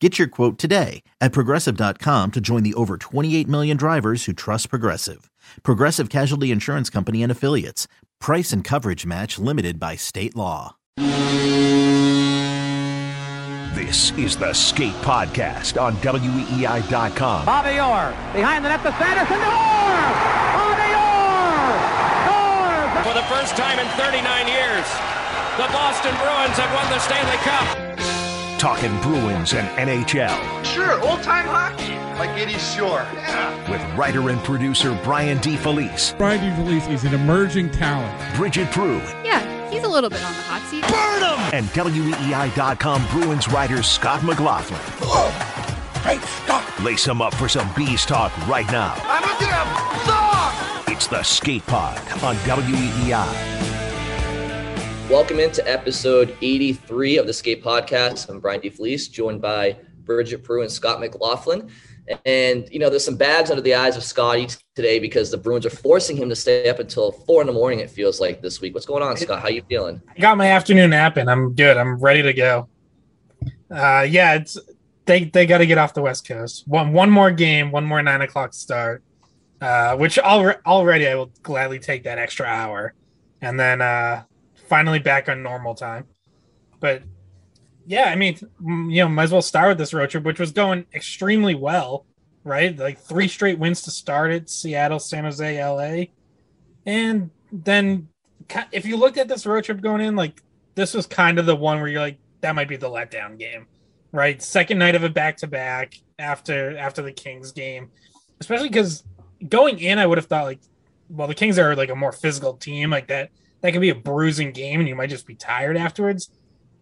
Get your quote today at progressive.com to join the over 28 million drivers who trust Progressive. Progressive Casualty Insurance Company and Affiliates. Price and coverage match limited by state law. This is the Skate Podcast on WEEI.com. Bobby Orr behind the net to Sanderson. Orr! Bobby Orr! Orr! For the first time in 39 years, the Boston Bruins have won the Stanley Cup. Talking Bruins and NHL. Sure, old time hockey, like Eddie Shore. Yeah. With writer and producer Brian DeFelice. Brian DeFelice is an emerging talent. Bridgette Proulx. Yeah, he's a little bit on the hot seat. Burn him! And WEEI.com Bruins writer Scott McLaughlin. Oh, hey, stop! Lace him up for some bees talk right now. I'm gonna stop! It's the Skate Pod on WEEI. Welcome into episode 83 of the Skate Podcast. I'm Brian DeFelice, joined by Bridgette Proulx and Scott McLaughlin. And, you know, there's some bags under the eyes of Scotty today because the Bruins are forcing him to stay up until four in the morning, it feels like this week. What's going on, Scott? How you feeling? I got my afternoon nap and I'm good. I'm ready to go. Uh, yeah, it's they they got to get off the West Coast. One one more game, one more nine o'clock start, uh, which al- already I will gladly take that extra hour, and then uh, finally back on normal time. But yeah, I mean, you know, might as well start with this road trip, which was going extremely well, right? Like three straight wins to start it Seattle, San Jose, LA. And then if you looked at this road trip going in, like this was kind of the one where you're like, that might be the letdown game, right? Second night of a back to back after after the Kings game, especially because going in, I would have thought like, well, the Kings are like a more physical team, like that that could be a bruising game and you might just be tired afterwards.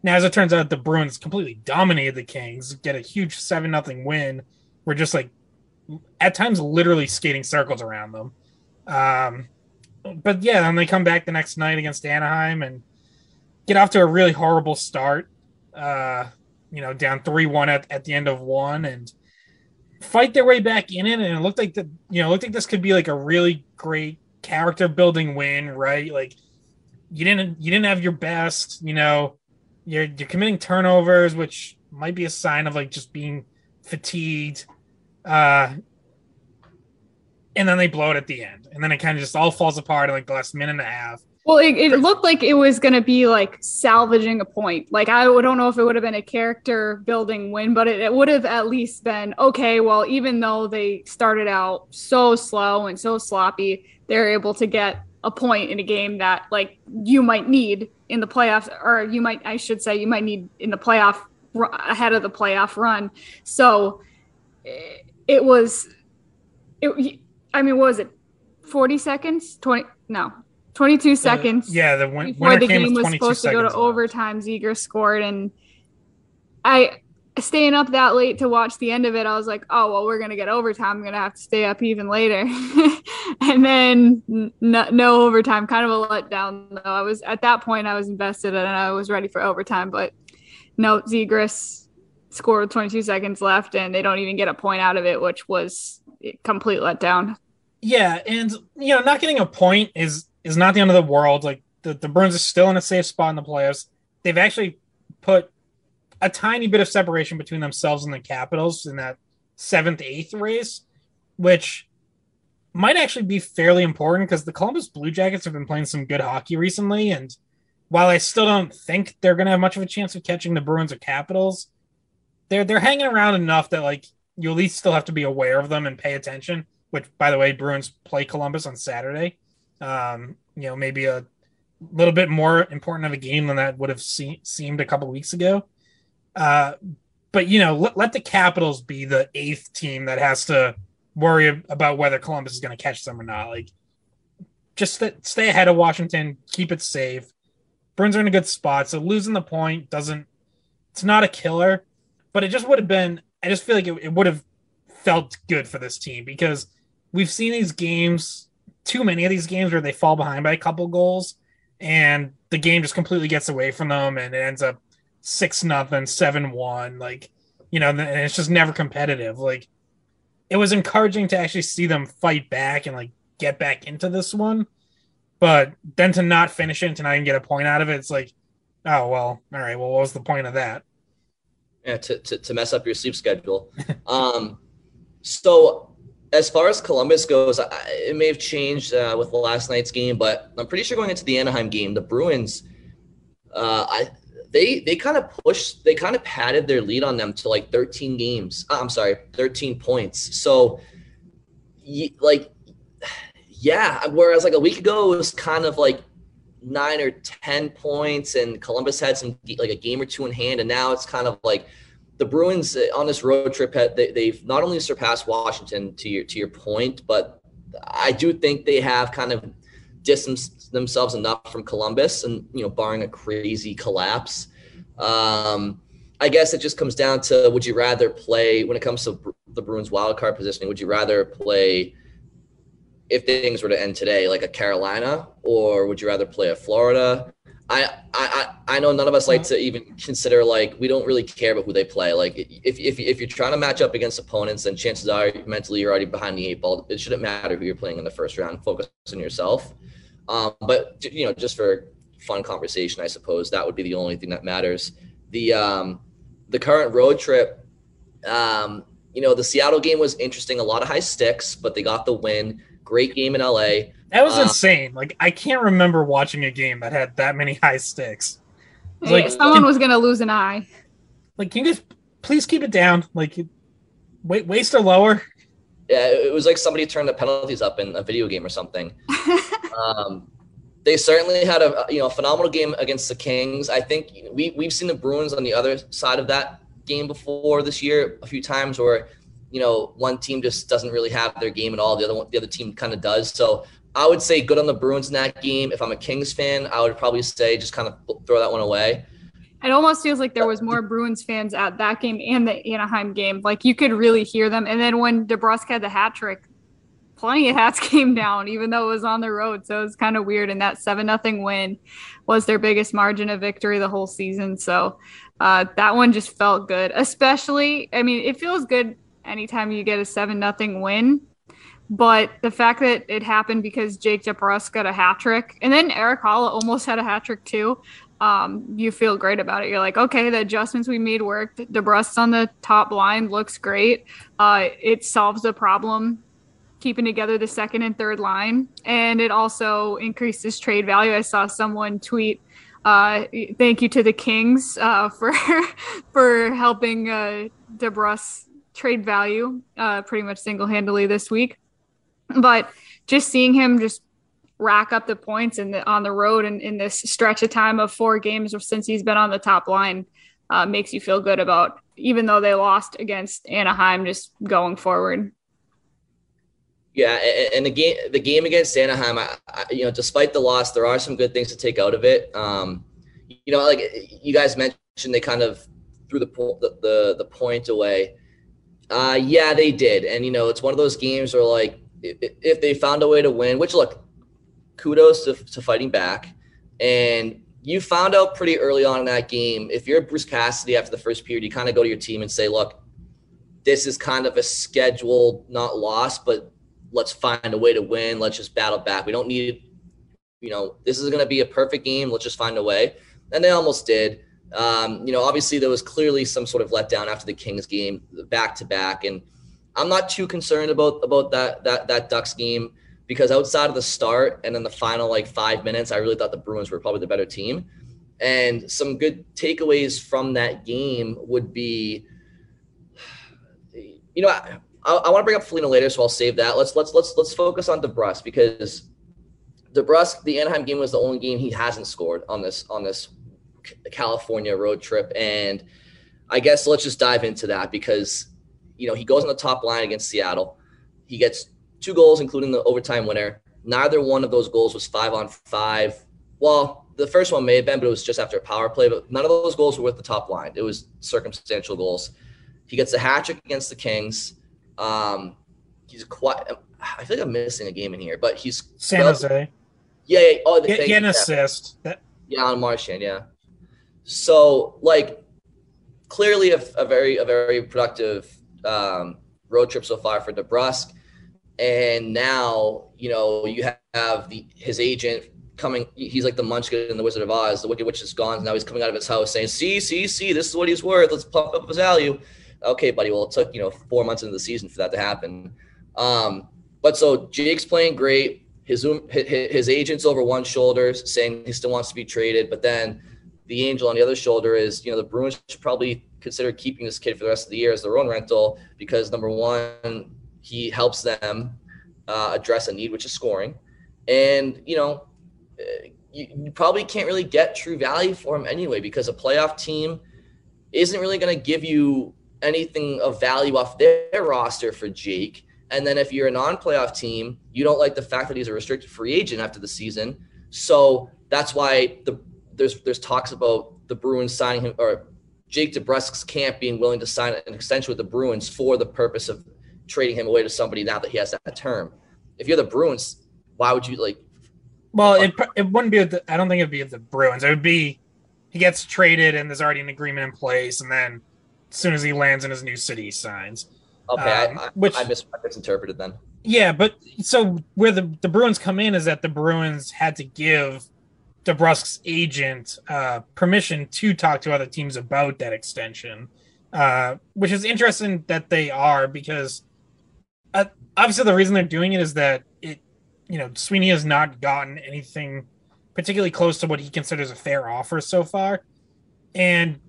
Now, as it turns out, the Bruins completely dominated the Kings, get a huge 7 nothing win. We're just like, at times, literally skating circles around them. Um, but yeah, then they come back the next night against Anaheim and get off to a really horrible start. Uh, you know, down 3 1 at, at the end of one and fight their way back in it. And it looked like the, you know, looked like this could be like a really great character building win, right? Like, you didn't you didn't have your best, you know, you're you're committing turnovers, which might be a sign of like just being fatigued. Uh and then they blow it at the end. And then it kind of just all falls apart in like the last minute and a half. Well, it, it looked like it was going to be like salvaging a point. Like, I don't know if it would have been a character building win, but it, it would have at least been okay. Well, even though they started out so slow and so sloppy, they're able to get a point in a game that like you might need in the playoffs, or you might, I should say, you might need in the playoff ahead of the playoff run. So it was, it, I mean, was it 40 seconds? 20, no, 22 seconds. Yeah, the win- before the game was supposed to go to overtime. Zegras scored, and I staying up that late to watch the end of it. I was like, oh well, we're gonna get overtime. I'm gonna have to stay up even later, and then no, no, overtime. Kind of a letdown though. I was at that point I was invested and I was ready for overtime, but no, Zegras scored with 22 seconds left, and they don't even get a point out of it, which was complete letdown. Yeah, and you know, not getting a point is is not the end of the world. Like the, the Bruins are still in a safe spot in the playoffs. They've actually put a tiny bit of separation between themselves and the Capitals in that seventh, eighth race, which might actually be fairly important because the Columbus Blue Jackets have been playing some good hockey recently. And while I still don't think they're going to have much of a chance of catching the Bruins or Capitals, they're they're hanging around enough that like you at least still have to be aware of them and pay attention. Which, by the way, Bruins play Columbus on Saturday. Um, you know, maybe a little bit more important of a game than that would have se- seemed a couple weeks ago. Uh, but you know, let, let the Capitals be the eighth team that has to worry about whether Columbus is going to catch them or not. Like, just st- stay ahead of Washington, keep it safe. Bruins are in a good spot, so losing the point doesn't. It's not a killer, but it just would have been. I just feel like it, it would have felt good for this team because we've seen these games, too many of these games where they fall behind by a couple goals, and the game just completely gets away from them, and it ends up six nothing, seven one. Like, you know, and it's just never competitive. Like, it was encouraging to actually see them fight back and like get back into this one. But then to not finish it and to not even get a point out of it, it's like, oh well, all right. Well, what was the point of that? Yeah, to, to, to mess up your sleep schedule. um, so as far as Columbus goes, I, it may have changed uh, with last night's game, but I'm pretty sure going into the Anaheim game, the Bruins, uh, I they they kind of pushed, they kind of padded their lead on them to like 13 games. Uh, I'm sorry, 13 points. So, like, yeah. Whereas like a week ago, it was kind of like nine or 10 points, and Columbus had some like a game or two in hand, and now it's kind of like the Bruins uh, on this road trip they have not only surpassed Washington to your to your point, but I do think they have kind of distanced themselves enough from Columbus, and you know, barring a crazy collapse. Um, I guess it just comes down to would you rather play when it comes to the Bruins wild card positioning? Would you rather play if things were to end today, like a Carolina, or would you rather play a Florida? I, I I know none of us like to even consider like we don't really care about who they play. Like if if if you're trying to match up against opponents, then chances are mentally you're already behind the eight ball. It shouldn't matter who you're playing in the first round. Focus on yourself. Um, but you know, just for fun conversation, I suppose that would be the only thing that matters. The um, the current road trip, um, you know, the Seattle game was interesting. A lot of high sticks, but they got the win. Great game in LA. That was um, insane. Like I can't remember watching a game that had that many high sticks. Like someone can, was gonna lose an eye. Like, can you just please keep it down? Like, wait, waste or lower. Yeah, it was like somebody turned the penalties up in a video game or something. um, they certainly had a you know phenomenal game against the Kings. I think we we've seen the Bruins on the other side of that game before this year a few times where you know one team just doesn't really have their game at all. The other one, the other team kind of does. So I would say good on the Bruins in that game. If I'm a Kings fan, I would probably say just kind of throw that one away. It almost feels like there was more Bruins fans at that game and the Anaheim game. Like you could really hear them. And then when DeBrusk had the hat trick, plenty of hats came down, even though it was on the road. So it was kind of weird. And that seven nothing win was their biggest margin of victory the whole season. So uh, that one just felt good. Especially, I mean, it feels good anytime you get a seven nothing win. But the fact that it happened because Jake DeBrusk got a hat trick, and then Eric Haula almost had a hat trick too. Um, you feel great about it. You're like, okay, the adjustments we made worked. DeBrusk on the top line looks great. Uh, it solves the problem keeping together the second and third line, and it also increases trade value. I saw someone tweet, uh, "Thank you to the Kings uh, for for helping uh, DeBrusk trade value uh, pretty much single handedly this week." But just seeing him just rack up the points in the, on the road and in this stretch of time of four games since he's been on the top line uh, makes you feel good about even though they lost against Anaheim just going forward. Yeah, and the game the game against Anaheim, I, I, you know, despite the loss, there are some good things to take out of it. Um, you know, like you guys mentioned, they kind of threw the the the, the point away. Uh, yeah, they did, and you know, it's one of those games where like if, they found a way to win, which look, kudos to, to fighting back, and you found out pretty early on in that game. If you're Bruce Cassidy after the first period, you kind of go to your team and say, look, this is kind of a scheduled, not loss, but let's find a way to win. Let's just battle back. We don't need you know, this is going to be a perfect game. Let's just find a way. And they almost did. Um, you know, obviously there was clearly some sort of letdown after the Kings game, back to back, and I'm not too concerned about about that that that Ducks game because outside of the start and then the final like five minutes, I really thought the Bruins were probably the better team. And some good takeaways from that game would be, you know, I want to bring up Foligno later, so I'll save that. Let's let's let's let's focus on DeBrusk because DeBrusk, the Anaheim game was the only game he hasn't scored on this on this California road trip, and I guess let's just dive into that because you know he goes on the top line against Seattle. He gets two goals, including the overtime winner. Neither one of those goals was five on five. Well, the first one may have been, but it was just after a power play. But none of those goals were with the top line. It was circumstantial goals. He gets a hat trick against the Kings. Um, he's quite. I feel like I'm missing a game in here, but he's San Jose. Yeah, yeah. Oh, the get, get an assist. That- yeah, on Marchand. Yeah. So like, clearly a, a very a very productive um, road trip so far for DeBrusk, and now you know you have the his agent coming. He's like the Munchkin in the Wizard of Oz. The Wicked Witch is gone. Now he's coming out of his house saying, "See, see, see, this is what he's worth. Let's pump up his value." Okay, buddy. Well, it took you know four months into the season for that to happen. Um, but so Jake's playing great. His his agent's over one shoulder saying he still wants to be traded, but then the angel on the other shoulder is you know the Bruins should probably consider keeping this kid for the rest of the year as their own rental because number one he helps them uh, address a need which is scoring, and you know you, you probably can't really get true value for him anyway because a playoff team isn't really going to give you anything of value off their roster for Jake. And then if you're a non-playoff team, you don't like the fact that he's a restricted free agent after the season. So that's why the there's there's talks about the Bruins signing him or Jake DeBrusk's camp being willing to sign an extension with the Bruins for the purpose of trading him away to somebody now that he has that term. If you're the Bruins, why would you like? Well, it it wouldn't be. The, I don't think it'd be the Bruins. It would be he gets traded and there's already an agreement in place, and then soon as he lands in his new city, he signs. Okay, um, I, I, which I, misinterpreted then. Yeah, but so where the the Bruins come in is that the Bruins had to give DeBrusk's agent uh, permission to talk to other teams about that extension, uh, which is interesting that they are because uh, obviously the reason they're doing it is that it, you know, Sweeney has not gotten anything particularly close to what he considers a fair offer so far, and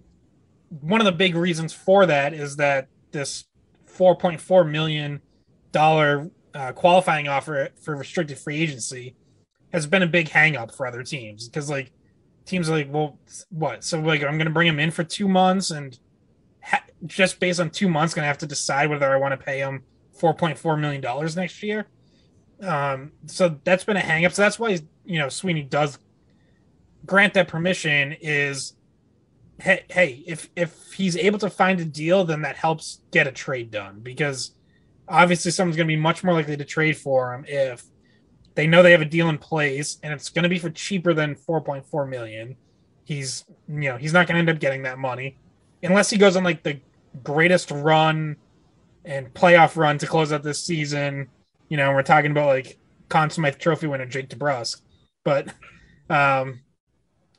one of the big reasons for that is that this 4.4 million dollar uh, qualifying offer for restricted free agency has been a big hangup for other teams because like teams are like, well, what? So like I'm to bring him in for two months and ha- just based on two months, to have to decide whether I want to pay him 4.4 million dollars next year. Um, so that's been a hangup. So that's why you know Sweeney does grant that permission. Is hey, hey, if if he's able to find a deal, then that helps get a trade done because obviously someone's going to be much more likely to trade for him if they know they have a deal in place and it's going to be for cheaper than 4.4 million. He's, you know, he's not going to end up getting that money unless he goes on like the greatest run and playoff run to close out this season. You know, we're talking about like Conn Smythe Trophy winner Jake DeBrusk, but um,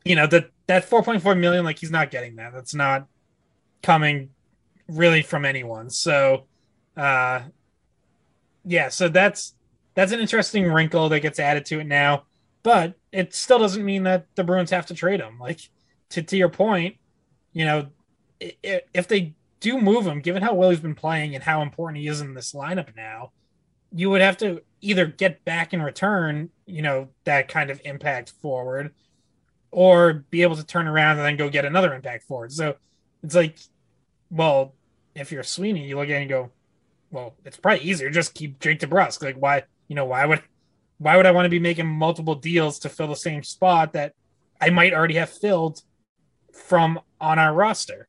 you know that that 4.4 million, like he's not getting that. That's not coming really from anyone. So, uh, yeah, so that's that's an interesting wrinkle that gets added to it now. But it still doesn't mean that the Bruins have to trade him. Like to to your point, you know, if they do move him, given how well he's been playing and how important he is in this lineup now, you would have to either get back in return, you know, that kind of impact forward, or be able to turn around and then go get another impact forward. So it's like, well, if you're Sweeney, you look at it and go, well, it's probably easier just keep Jake DeBrusk. Like, why? you know, why would why would I want to be making multiple deals to fill the same spot that I might already have filled from on our roster?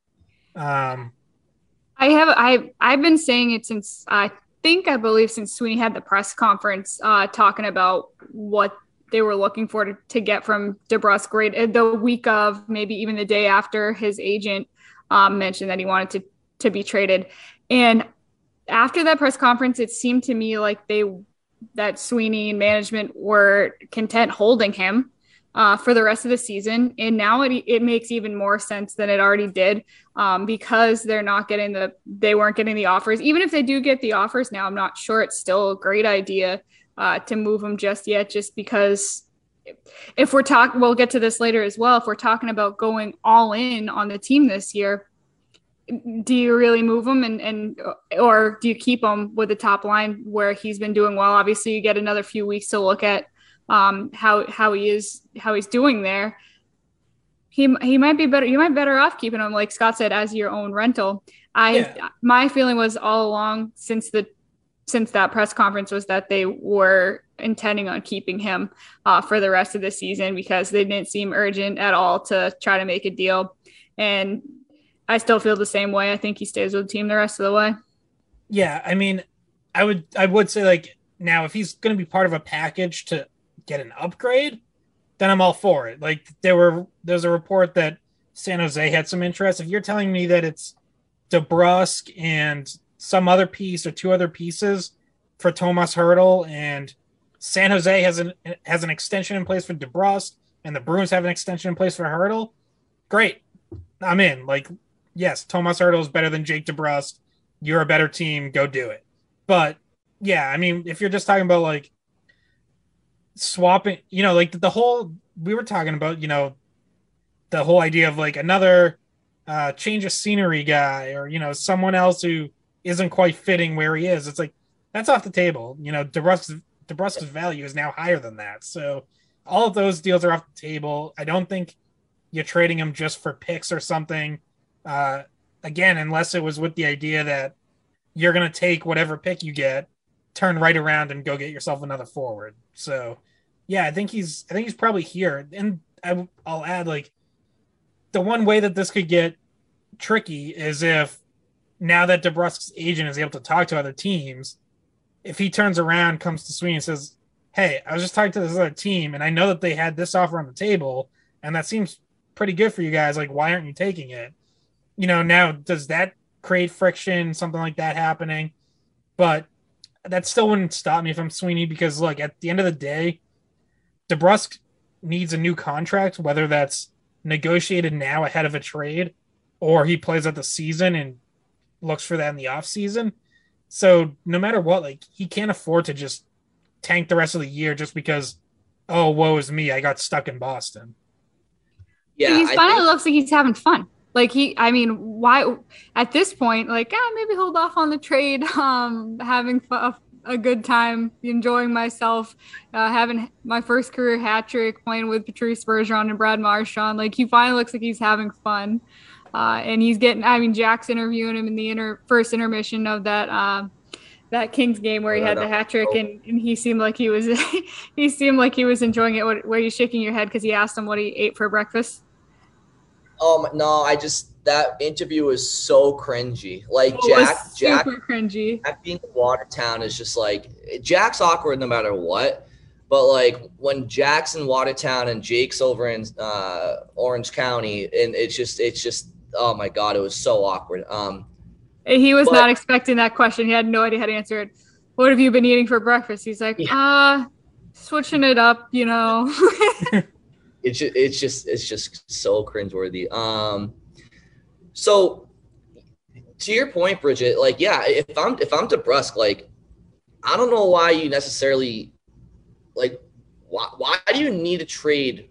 Um, I have I I've been saying it since I think I believe since Sweeney had the press conference uh, talking about what they were looking for to, to get from DeBrusk right uh, the week of maybe even the day after his agent um, mentioned that he wanted to to be traded and after that press conference it seemed to me like they that Sweeney and management were content holding him uh, for the rest of the season. And now it, it makes even more sense than it already did um, because they're not getting the, they weren't getting the offers. Even if they do get the offers now, I'm not sure it's still a great idea uh, to move them just yet, just because if we're talking, we'll get to this later as well. If we're talking about going all in on the team this year, do you really move him and, and or do you keep him with the top line where he's been doing well? Obviously, you get another few weeks to look at um, how how he is how he's doing there. He he might be better. You might be better off keeping him, like Scott said, as your own rental. I yeah. my feeling was all along since the since that press conference was that they were intending on keeping him uh, for the rest of the season because they didn't seem urgent at all to try to make a deal. And I still feel the same way. I think he stays with the team the rest of the way. Yeah, I mean, I would I would say like now if he's going to be part of a package to get an upgrade, then I'm all for it. Like there were there's a report that San Jose had some interest. If you're telling me that it's DeBrusk and some other piece or two other pieces for Tomas Hertl and San Jose has an has an extension in place for DeBrusk and the Bruins have an extension in place for Hertl, great. I'm in. Like, yes, Tomas Hertl is better than Jake DeBrusk. You're a better team. Go do it. But yeah, I mean, if you're just talking about like swapping, you know, like the whole we were talking about, you know, the whole idea of like another uh, change of scenery guy or you know someone else who isn't quite fitting where he is. It's like that's off the table. You know, DeBrusk's DeBrusk's value is now higher than that. So all of those deals are off the table. I don't think you're trading him just for picks or something. Uh, again, unless it was with the idea that you're going to take whatever pick you get, turn right around and go get yourself another forward. So yeah, I think he's I think he's probably here. And I, I'll add like the one way that this could get tricky is if now that DeBrusk's agent is able to talk to other teams, if he turns around, comes to Sweeney and says, Hey, I was just talking to this other team and I know that they had this offer on the table and that seems pretty good for you guys. Like, why aren't you taking it? You know, now does that create friction, something like that happening? But that still wouldn't stop me I'm Sweeney because look, at the end of the day, DeBrusk needs a new contract, whether that's negotiated now ahead of a trade or he plays out the season and looks for that in the off season. So no matter what, like he can't afford to just tank the rest of the year just because, oh, woe is me, I got stuck in Boston. Yeah, he finally think- looks like he's having fun. Like he, I mean, why at this point, like, ah, maybe hold off on the trade, um, having a, a good time, enjoying myself, uh, having my first career hat trick, playing with Patrice Bergeron and Brad Marchand. Like he finally looks like he's having fun. Uh, and he's getting, I mean, Jack's interviewing him in the inter, first intermission of that uh, that Kings game where he had the hat trick, and, and, he seemed like he was he seemed like he was enjoying it. What, were you shaking your head because he asked him what he ate for breakfast? Um, no, I just that interview was so cringy. Like oh, Jack, Jack, cringy. Jack being in Watertown is just like Jack's awkward no matter what. But like when Jack's in Watertown and Jake's over in uh, Orange County, and it's just it's just oh my god, it was so awkward. Um, he was but, not expecting that question. He had no idea how to answer it. What have you been eating for breakfast? He's like, yeah. uh, switching it up, you know. it's just, it's just it's just so cringeworthy. Um, so to your point, Bridgette, like yeah, if I'm if I'm DeBrusk, like I don't know why you necessarily like why why do you need to trade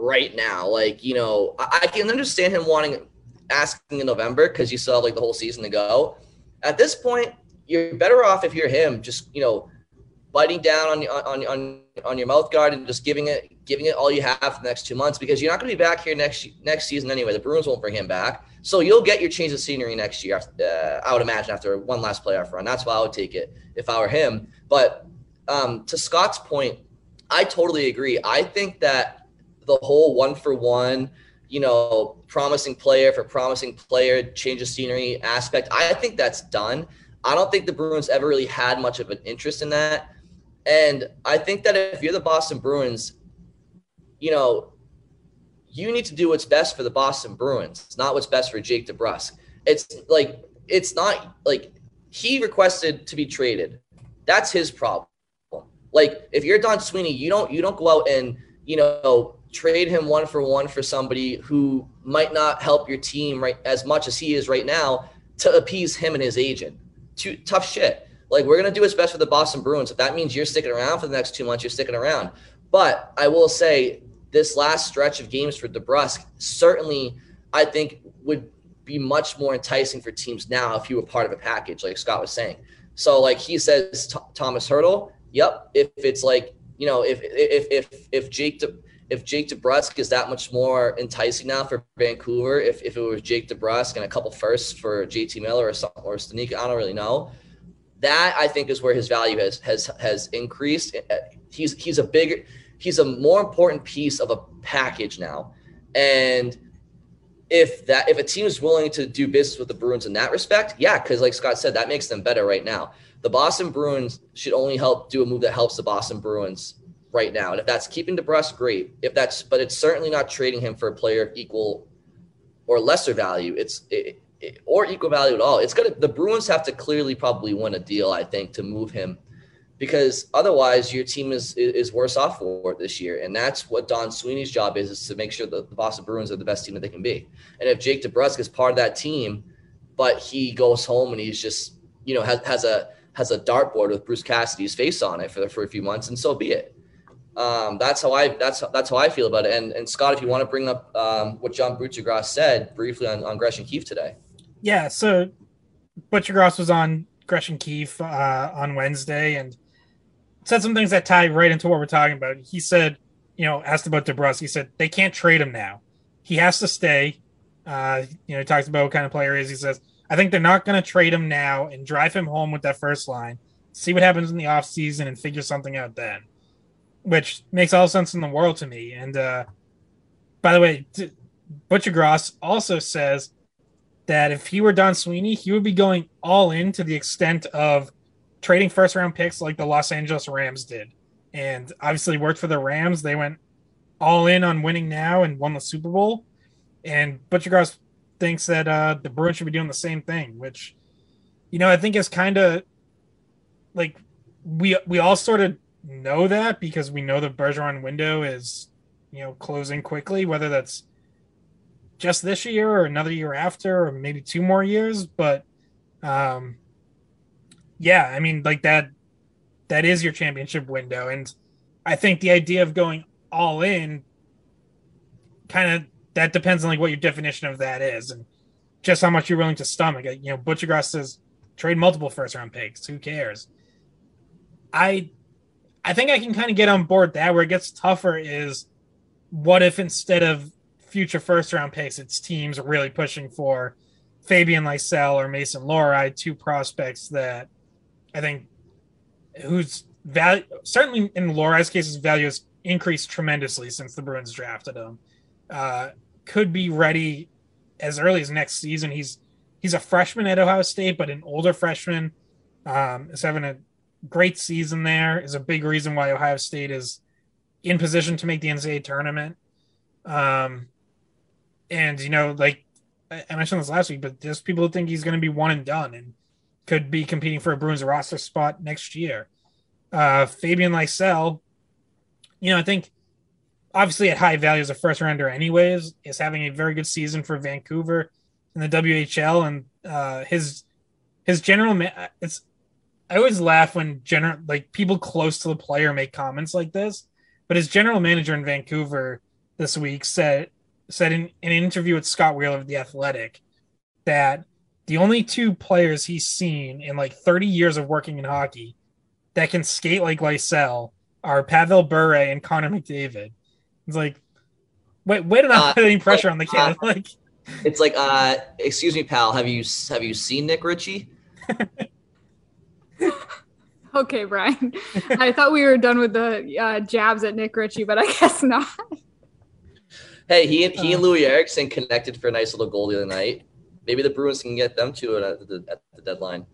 right now? Like you know, I, I can understand him wanting asking in November because you still have like the whole season to go. At this point, you're better off if you're him, just you know, biting down on on on on your mouth guard and just giving it giving it all you have for the next two months because you're not going to be back here next next season anyway. The Bruins won't bring him back, so you'll get your change of scenery next year. Uh, I would imagine after one last playoff run. That's why I would take it if I were him. But um, to Scott's point, I totally agree. I think that the whole one for one you know, promising player for promising player, change of scenery aspect. I think that's done. I don't think the Bruins ever really had much of an interest in that. And I think that if you're the Boston Bruins, you know, you need to do what's best for the Boston Bruins. It's not what's best for Jake DeBrusk. It's like it's not like he requested to be traded. That's his problem. Like if you're Don Sweeney, you don't you don't go out and you know trade him one for one for somebody who might not help your team right as much as he is right now to appease him and his agent. Too tough shit. Like we're gonna do what's best for the Boston Bruins. If that means you're sticking around for the next two months, you're sticking around. But I will say this last stretch of games for DeBrusk certainly I think would be much more enticing for teams now if you were part of a package, like Scott was saying. So like he says, Tomas Hertl. Yep. If it's like you know, if if if if Jake De, if Jake DeBrusk is that much more enticing now for Vancouver, if, if it was Jake DeBrusk and a couple firsts for JT Miller or something or Stanika, I don't really know. That I think is where his value has has has increased. Uh, he's he's a bigger, he's a more important piece of a package now, and if that if a team is willing to do business with the Bruins in that respect, yeah, because like Scott said, that makes them better right now. The Boston Bruins should only help do a move that helps the Boston Bruins right now. And if that's keeping DeBrusk, great. If that's, but it's certainly not trading him for a player of equal or lesser value. It's it, it, or equal value at all. It's gonna the Bruins have to clearly probably win a deal, I think, to move him, because otherwise your team is is worse off for this year. And that's what Don Sweeney's job is: is to make sure that the Boston Bruins are the best team that they can be. And if Jake DeBrusk is part of that team, but he goes home and he's just you know has has a has a dartboard with Bruce Cassidy's face on it for for a few months, and so be it. Um, that's how I that's that's how I feel about it. And and Scott, if you want to bring up um, what John Buccigross said briefly on, on Gresh and Keefe today. Yeah, so Buccigross was on Gresham Keefe uh, on Wednesday and said some things that tie right into what we're talking about. He said, you know, asked about DeBrusk. He said they can't trade him now. He has to stay. Uh, you know, he talks about what kind of player he is. He says, I think they're not going to trade him now and drive him home with that first line, see what happens in the offseason and figure something out then which makes all sense in the world to me. And uh, by the way, t- Buccigross also says that if he were Don Sweeney, he would be going all in to the extent of trading first round picks like the Los Angeles Rams did. And obviously worked for the Rams. They went all in on winning now and won the Super Bowl. And Buccigross thinks that uh, the Bruins should be doing the same thing, which, you know, I think is kind of like we we all sort of know that because we know the Bergeron window is, you know, closing quickly, whether that's just this year or another year after, or maybe two more years. But um, yeah, I mean, like that, that is your championship window. And I think the idea of going all in kind of that depends on like what your definition of that is and just how much you're willing to stomach. You know, Buccigross says trade multiple first round picks. Who cares? I I think I can kind of get on board that. Where it gets tougher is what if instead of future first round picks, it's teams really pushing for Fabian Lysell or Mason Lohrei, two prospects that I think whose value certainly in Lohrei's case his value has increased tremendously since the Bruins drafted him. Uh, could be ready as early as next season. He's he's a freshman at Ohio State, but an older freshman. Um, is having a great season there is a big reason why Ohio State is in position to make the NCAA tournament. Um, and you know, like I mentioned this last week, but there's people who think he's going to be one and done and could be competing for a Bruins roster spot next year. Uh, Fabian Lysell, you know, I think obviously at high value as a first rounder, anyways, is having a very good season for Vancouver in the WHL, and uh, his his general it's I always laugh when general like people close to the player make comments like this. But his general manager in Vancouver this week said said in, in an interview with Scott Wheeler of the Athletic that the only two players he's seen in like 30 years of working in hockey that can skate like Lysell are Pavel Bure and Connor McDavid. It's like, wait, wait did uh, put any pressure on the kid. Uh, like, it's like, uh, excuse me, pal. Have you have you seen Nick Ritchie? okay, Brian. I thought we were done with the uh, jabs at Nick Ritchie, but I guess not. Hey, he and he and uh. Loui Eriksson connected for a nice little goal the other night. Maybe the Bruins can get them to it at the, at the deadline.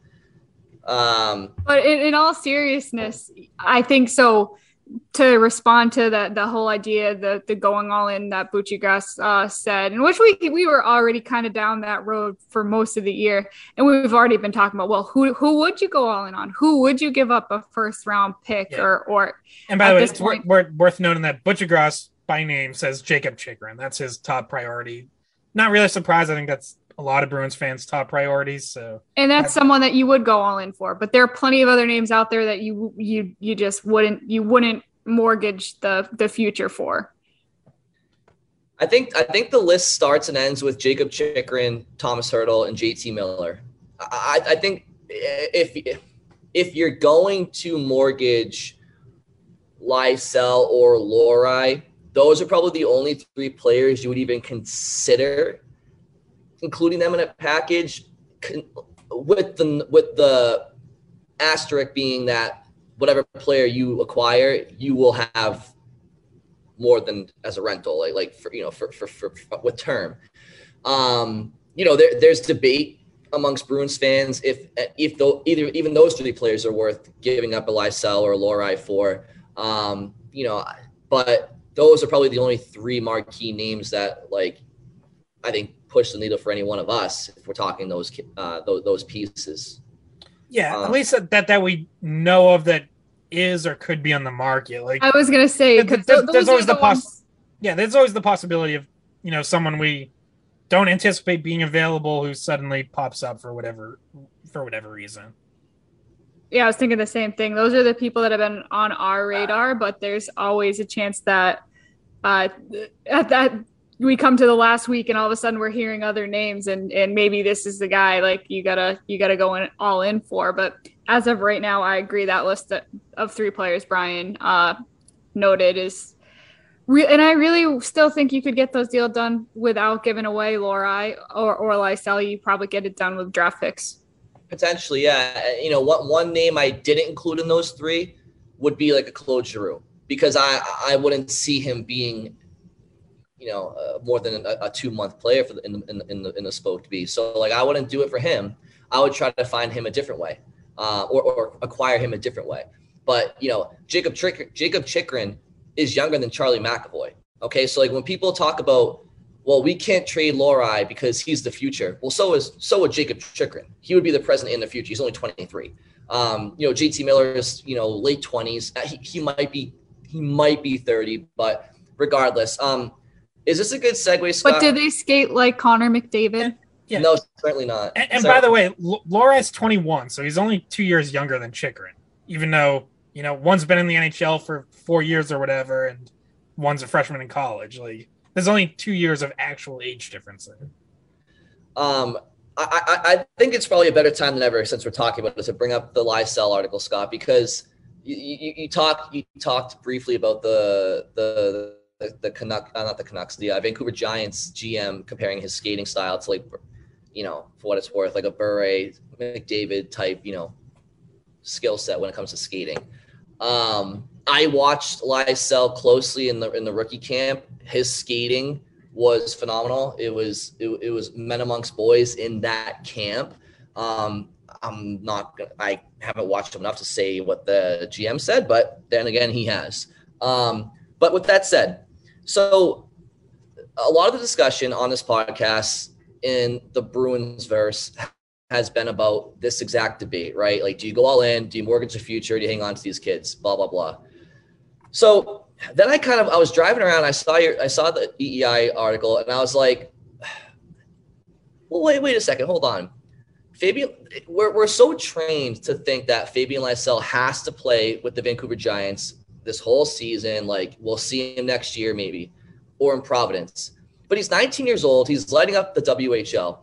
Um, but in, in all seriousness, I think so. To respond to that the whole idea the the going all in that Buccigross uh, said, in which we we were already kind of down that road for most of the year, and we've already been talking about well, who who would you go all in on? Who would you give up a first round pick Yeah. or or? And by the way, it's point- wor- worth noting that Buccigross by name says Jakob Chychrun. That's his top priority. Not really surprised. I think that's a lot of Bruins fans' top priorities. So And that's I've- someone that you would go all in for, but there are plenty of other names out there that you you you just wouldn't you wouldn't mortgage the the future for. I think I think the list starts and ends with Jakob Chychrun, Tomas Hertl, and JT Miller. I, I think if if you're going to mortgage Lysell or Lohrei, those are probably the only three players you would even consider including them in a package with the with the asterisk being that whatever player you acquire, you will have more than as a rental, like like for you know for for, for, for with term. Um, you know, there, there's debate amongst Bruins fans if if though either even those three players are worth giving up a Lysell or a Lohrei for. Um, you know, but those are probably the only three marquee names that like I think push the needle for any one of us if we're talking those uh, those, those pieces. yeah, Um, at least that, that that we know of that is or could be on the market. Like I was gonna say There- because there's- those there's are always the the poss- ones- yeah, there's always the possibility of you know someone we don't anticipate being available who suddenly pops up for whatever for whatever reason. yeah, I was thinking the same thing. Those are the people that have been on our radar, but there's always a chance that uh, at that we come to the last week and all of a sudden we're hearing other names and and maybe this is the guy like you gotta you gotta go in all in for. But as of right now, I agree that list of three players Brian uh, noted is. Re- and I really still think you could get those deals done without giving away Lohrei or or Lysell. You probably get it done with draft picks. Potentially, yeah. You know, what one name I didn't include in those three would be like a Claude Giroux because I I wouldn't see him being, you know, uh, more than a, a two month player for the, in the in the in the, in the spoke to be. So like I wouldn't do it for him. I would try to find him a different way, uh, or or acquire him a different way. But you know, Jacob Trick Jakob Chychrun is younger than Charlie McAvoy. Okay, so like when people talk about well, we can't trade Lohrei because he's the future. Well, so is so would Jakob Chychrun. He would be the present in the future. He's only 23. Um, you know, JT Miller is you know late 20s. Uh, He, he might be he might be 30, but regardless, um, is this a good segue, Scott? But do they skate like Connor McDavid? Yeah. No, certainly not. And, and So- by the way, L- Lohrei's 21, so he's only two years younger than Chychrun, even though, you know, one's been in the NHL for four years or whatever, and one's a freshman in college. Like, there's only two years of actual age difference there. Um, I, I, I think it's probably a better time than ever since we're talking about it to bring up the Lysell article, Scott, because you, you, you talked you talked briefly about the the the, the Canuck, uh, not the Canucks, the uh, Vancouver Giants GM comparing his skating style to like, you know, for what it's worth, like a Bure McDavid type, you know, skill set when it comes to skating. Um, I watched Lysell closely in the in the rookie camp. His skating was phenomenal. It was it, it was men amongst boys in that camp. Um, I'm not gonna- I haven't watched him enough to say what the GM said, but then again, he has. Um, but with that said, so a lot of the discussion on this podcast in the Bruins verse has been about this exact debate, right? Like, do you go all in? Do you mortgage the future? Do you hang on to these kids? Blah blah blah. So then I kind of I was driving around. I saw your I saw the EEI article, and I was like, well, wait wait a second, hold on. Fabian, we're we're so trained to think that Fabian Lysell has to play with the Vancouver Giants this whole season. Like we'll see him next year, maybe, or in Providence. But he's 19 years old. He's lighting up the WHL,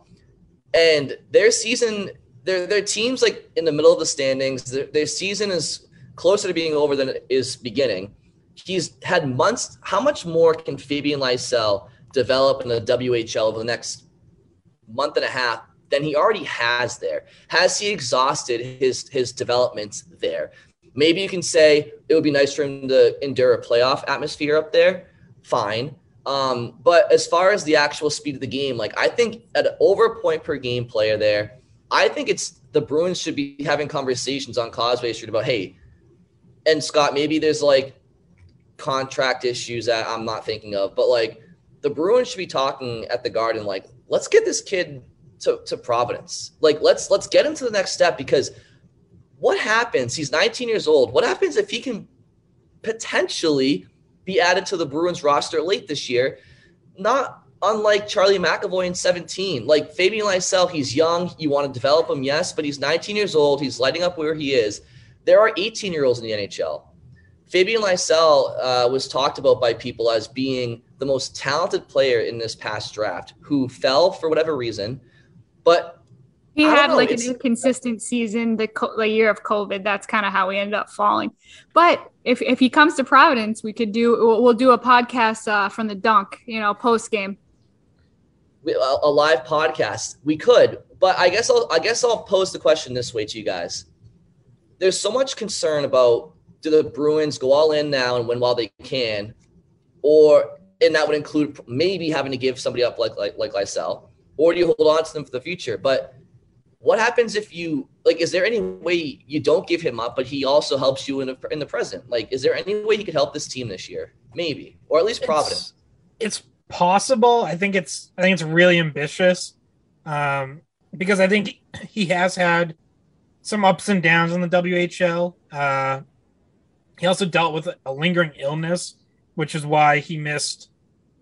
and their season, their their teams like in the middle of the standings. Their, their season is closer to being over than it is beginning. He's had months. How much more can Fabian Lysell develop in the WHL over the next month and a half than he already has there? Has he exhausted his his developments there? Maybe you can say it would be nice for him to endure a playoff atmosphere up there. Fine. Um, but as far as the actual speed of the game, like I think at over point per game player there, I think it's the Bruins should be having conversations on Causeway Street about, hey, and Scott, maybe there's like contract issues that I'm not thinking of, but like the Bruins should be talking at the Garden, like, let's get this kid to, to Providence. Like, let's let's get him to the next step because what happens? He's 19 years old. What happens if he can potentially be added to the Bruins roster late this year? Not unlike Charlie McAvoy in 17. Like Fabian Lysell, he's young. You want to develop him, yes, but he's 19 years old. He's lighting up where he is. There are 18 year olds in the NHL. Fabian Lysell uh, was talked about by people as being the most talented player in this past draft who fell for whatever reason. But he had know, like an inconsistent season, the, co- the year of COVID. That's kind of how we ended up falling. But if, if he comes to Providence, we could do we'll, we'll do a podcast uh, from the dunk, you know, post game a live podcast. We could, but I guess I'll I guess I'll pose the question this way to you guys. There's so much concern about do the Bruins go all in now and win while they can, or and that would include maybe having to give somebody up like like like Lysell, or do you hold on to them for the future? But what happens if you like? Is there any way you don't give him up, but he also helps you in the in the present? Like, is there any way he could help this team this year? Maybe, or at least Providence. It's, it's possible. I think it's I think it's really ambitious um, because I think he has had some ups and downs in the WHL. Uh, he also dealt with a lingering illness, which is why he missed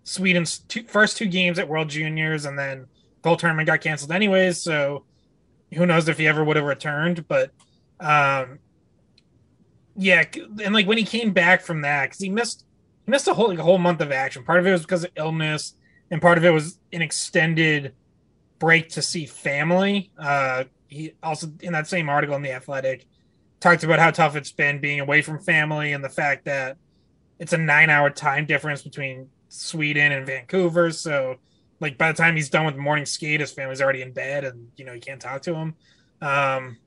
Sweden's two, first two games at World Juniors, and then the whole tournament got canceled anyways. So who knows if he ever would have returned? But um, yeah, and like when he came back from that, because he missed he missed a whole like a whole month of action. Part of it was because of illness, and part of it was an extended break to see family. Uh, he also in that same article in the Athletic talked about how tough it's been being away from family and the fact that it's a nine-hour time difference between Sweden and Vancouver. So, like by the time he's done with morning skate, his family's already in bed, and you know he can't talk to him. Um,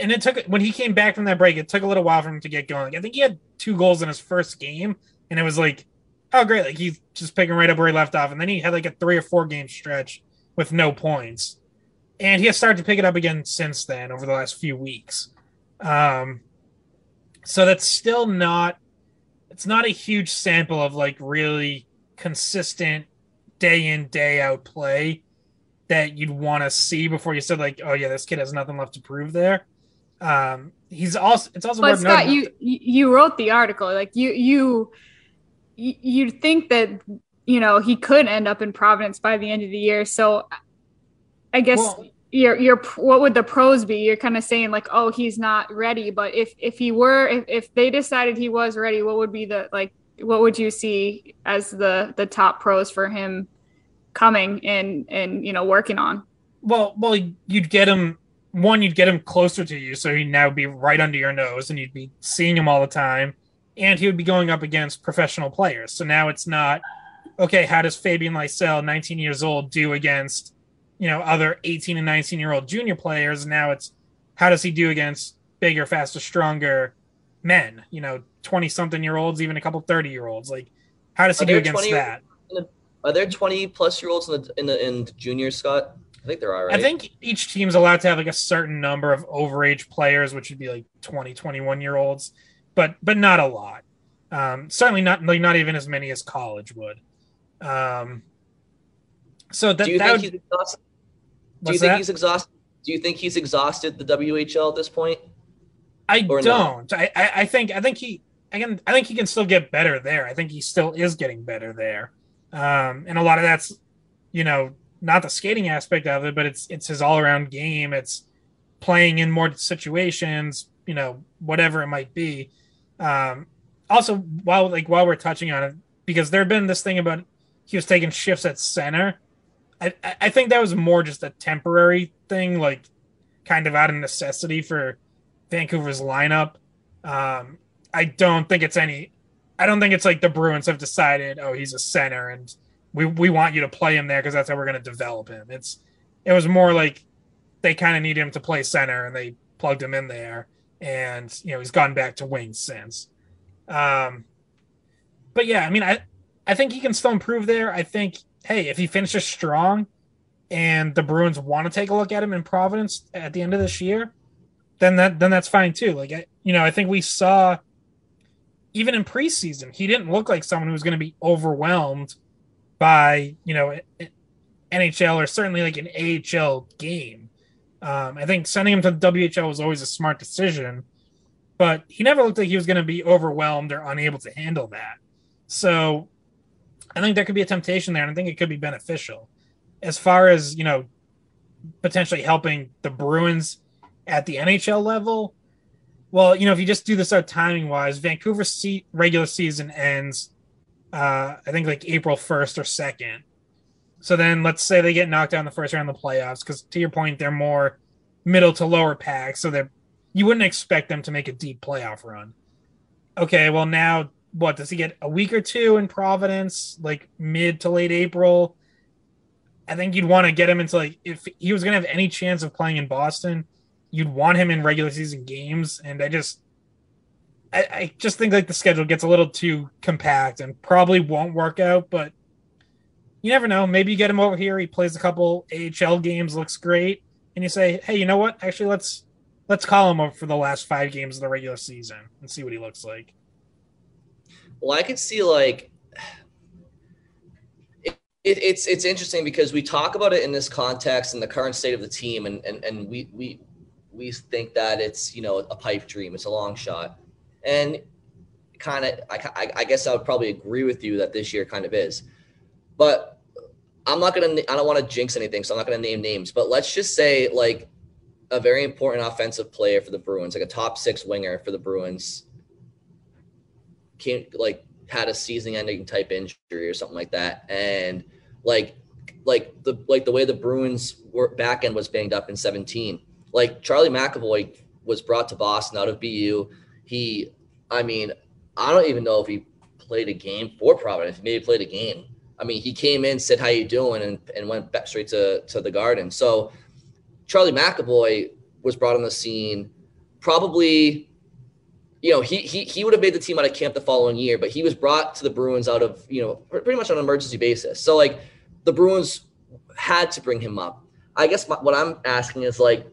and it took when he came back from that break, it took a little while for him to get going. Like, I think he had two goals in his first game, and it was like, oh great, like he's just picking right up where he left off. And then he had like a three or four game stretch with no points, and he has started to pick it up again since then over the last few weeks. Um, so that's still not, it's not a huge sample of like really consistent day in day out play that you'd want to see before you said like, oh yeah, this kid has nothing left to prove there. Um, he's also it's also. But Scott, you you wrote the article like you you you think that you know he could end up in Providence by the end of the year. So I guess well, your your what would the pros be? You're kind of saying like, oh, he's not ready. But if if he were, if if they decided he was ready, what would be the like? What would you see as the the top pros for him coming and and you know working on. Well, well, you'd get him one. You'd get him closer to you, so he'd now be right under your nose, and you'd be seeing him all the time. And he would be going up against professional players. So now it's not okay. How does Fabian Lysell, 19 years old, do against you know other 18 and 19 year old junior players? Now it's how does he do against bigger, faster, stronger men? You know, 20 something year olds, even a couple 30 year olds. Like, how does he do against 20, that? Are there 20 plus year olds in the in the in the junior, Scott? I think there are, right? I think each team's allowed to have like a certain number of overage players, which would be like 20, 21 year olds, but but not a lot. Um, certainly not like not even as many as college would. Um, so that, do you that think would, he's exhausted? Do you think that? he's exhausted? Do you think he's exhausted the WHL at this point? I don't. I I think I think he I can I think he can still get better there. I think he still is getting better there. Um, and a lot of that's, you know, not the skating aspect of it, but it's it's his all around game. It's playing in more situations, you know, whatever it might be. Um, also, while like while we're touching on it, because there had been this thing about he was taking shifts at center. I, I think that was more just a temporary thing, like kind of out of necessity for Vancouver's lineup. Um, I don't think it's any I don't think it's like the Bruins have decided, oh, he's a center and we we want you to play him there because that's how we're going to develop him. It's it was more like they kind of need him to play center and they plugged him in there and you know he's gone back to wings since. Um, but yeah, I mean, I I think he can still improve there. I think hey, if he finishes strong and the Bruins want to take a look at him in Providence at the end of this year, then that then that's fine too. Like I, you know, I think we saw even in preseason, he didn't look like someone who was going to be overwhelmed by you know NHL or certainly like an AHL game. Um, I think sending him to the WHL was always a smart decision, but he never looked like he was going to be overwhelmed or unable to handle that. So I think there could be a temptation there, and I think it could be beneficial as far as you know potentially helping the Bruins at the NHL level. Well, you know, if you just do this out timing wise, Vancouver's seat regular season ends, uh, I think like April 1st or 2nd. So then let's say they get knocked out in the first round of the playoffs, because to your point, they're more middle to lower pack. So they're, you wouldn't expect them to make a deep playoff run. Okay, well, now what does he get a week or two in Providence, like mid to late April? I think you'd want to get him into like if he was going to have any chance of playing in Boston, you'd want him in regular season games. And I just, I, I just think like the schedule gets a little too compact and probably won't work out. But you never know. Maybe you get him over here. He plays a couple AHL games, looks great, and you say, hey, you know what? Actually, let's let's call him up for the last five games of the regular season and see what he looks like. Well, I could see like it, it's it's interesting because we talk about it in this context and the current state of the team, and and and we we we think that it's you know a pipe dream, it's a long shot, and kind of I, I guess I would probably agree with you that this year kind of is, but I'm not gonna I don't want to jinx anything, so I'm not gonna name names, but let's just say like a very important offensive player for the Bruins, like a top six winger for the Bruins, came like had a season-ending type injury or something like that, and like like the like the way the Bruins were back end was banged up in 17. Like Charlie McAvoy was brought to Boston out of BU. He, I mean, I don't even know if he played a game for Providence. Maybe played a game. I mean, he came in, said how you doing, and, and went back straight to to the Garden. So Charlie McAvoy was brought on the scene probably you know, he he he would have made the team out of camp the following year, but he was brought to the Bruins out of, you know, pretty much on an emergency basis. So like the Bruins had to bring him up. I guess my, what I'm asking is like,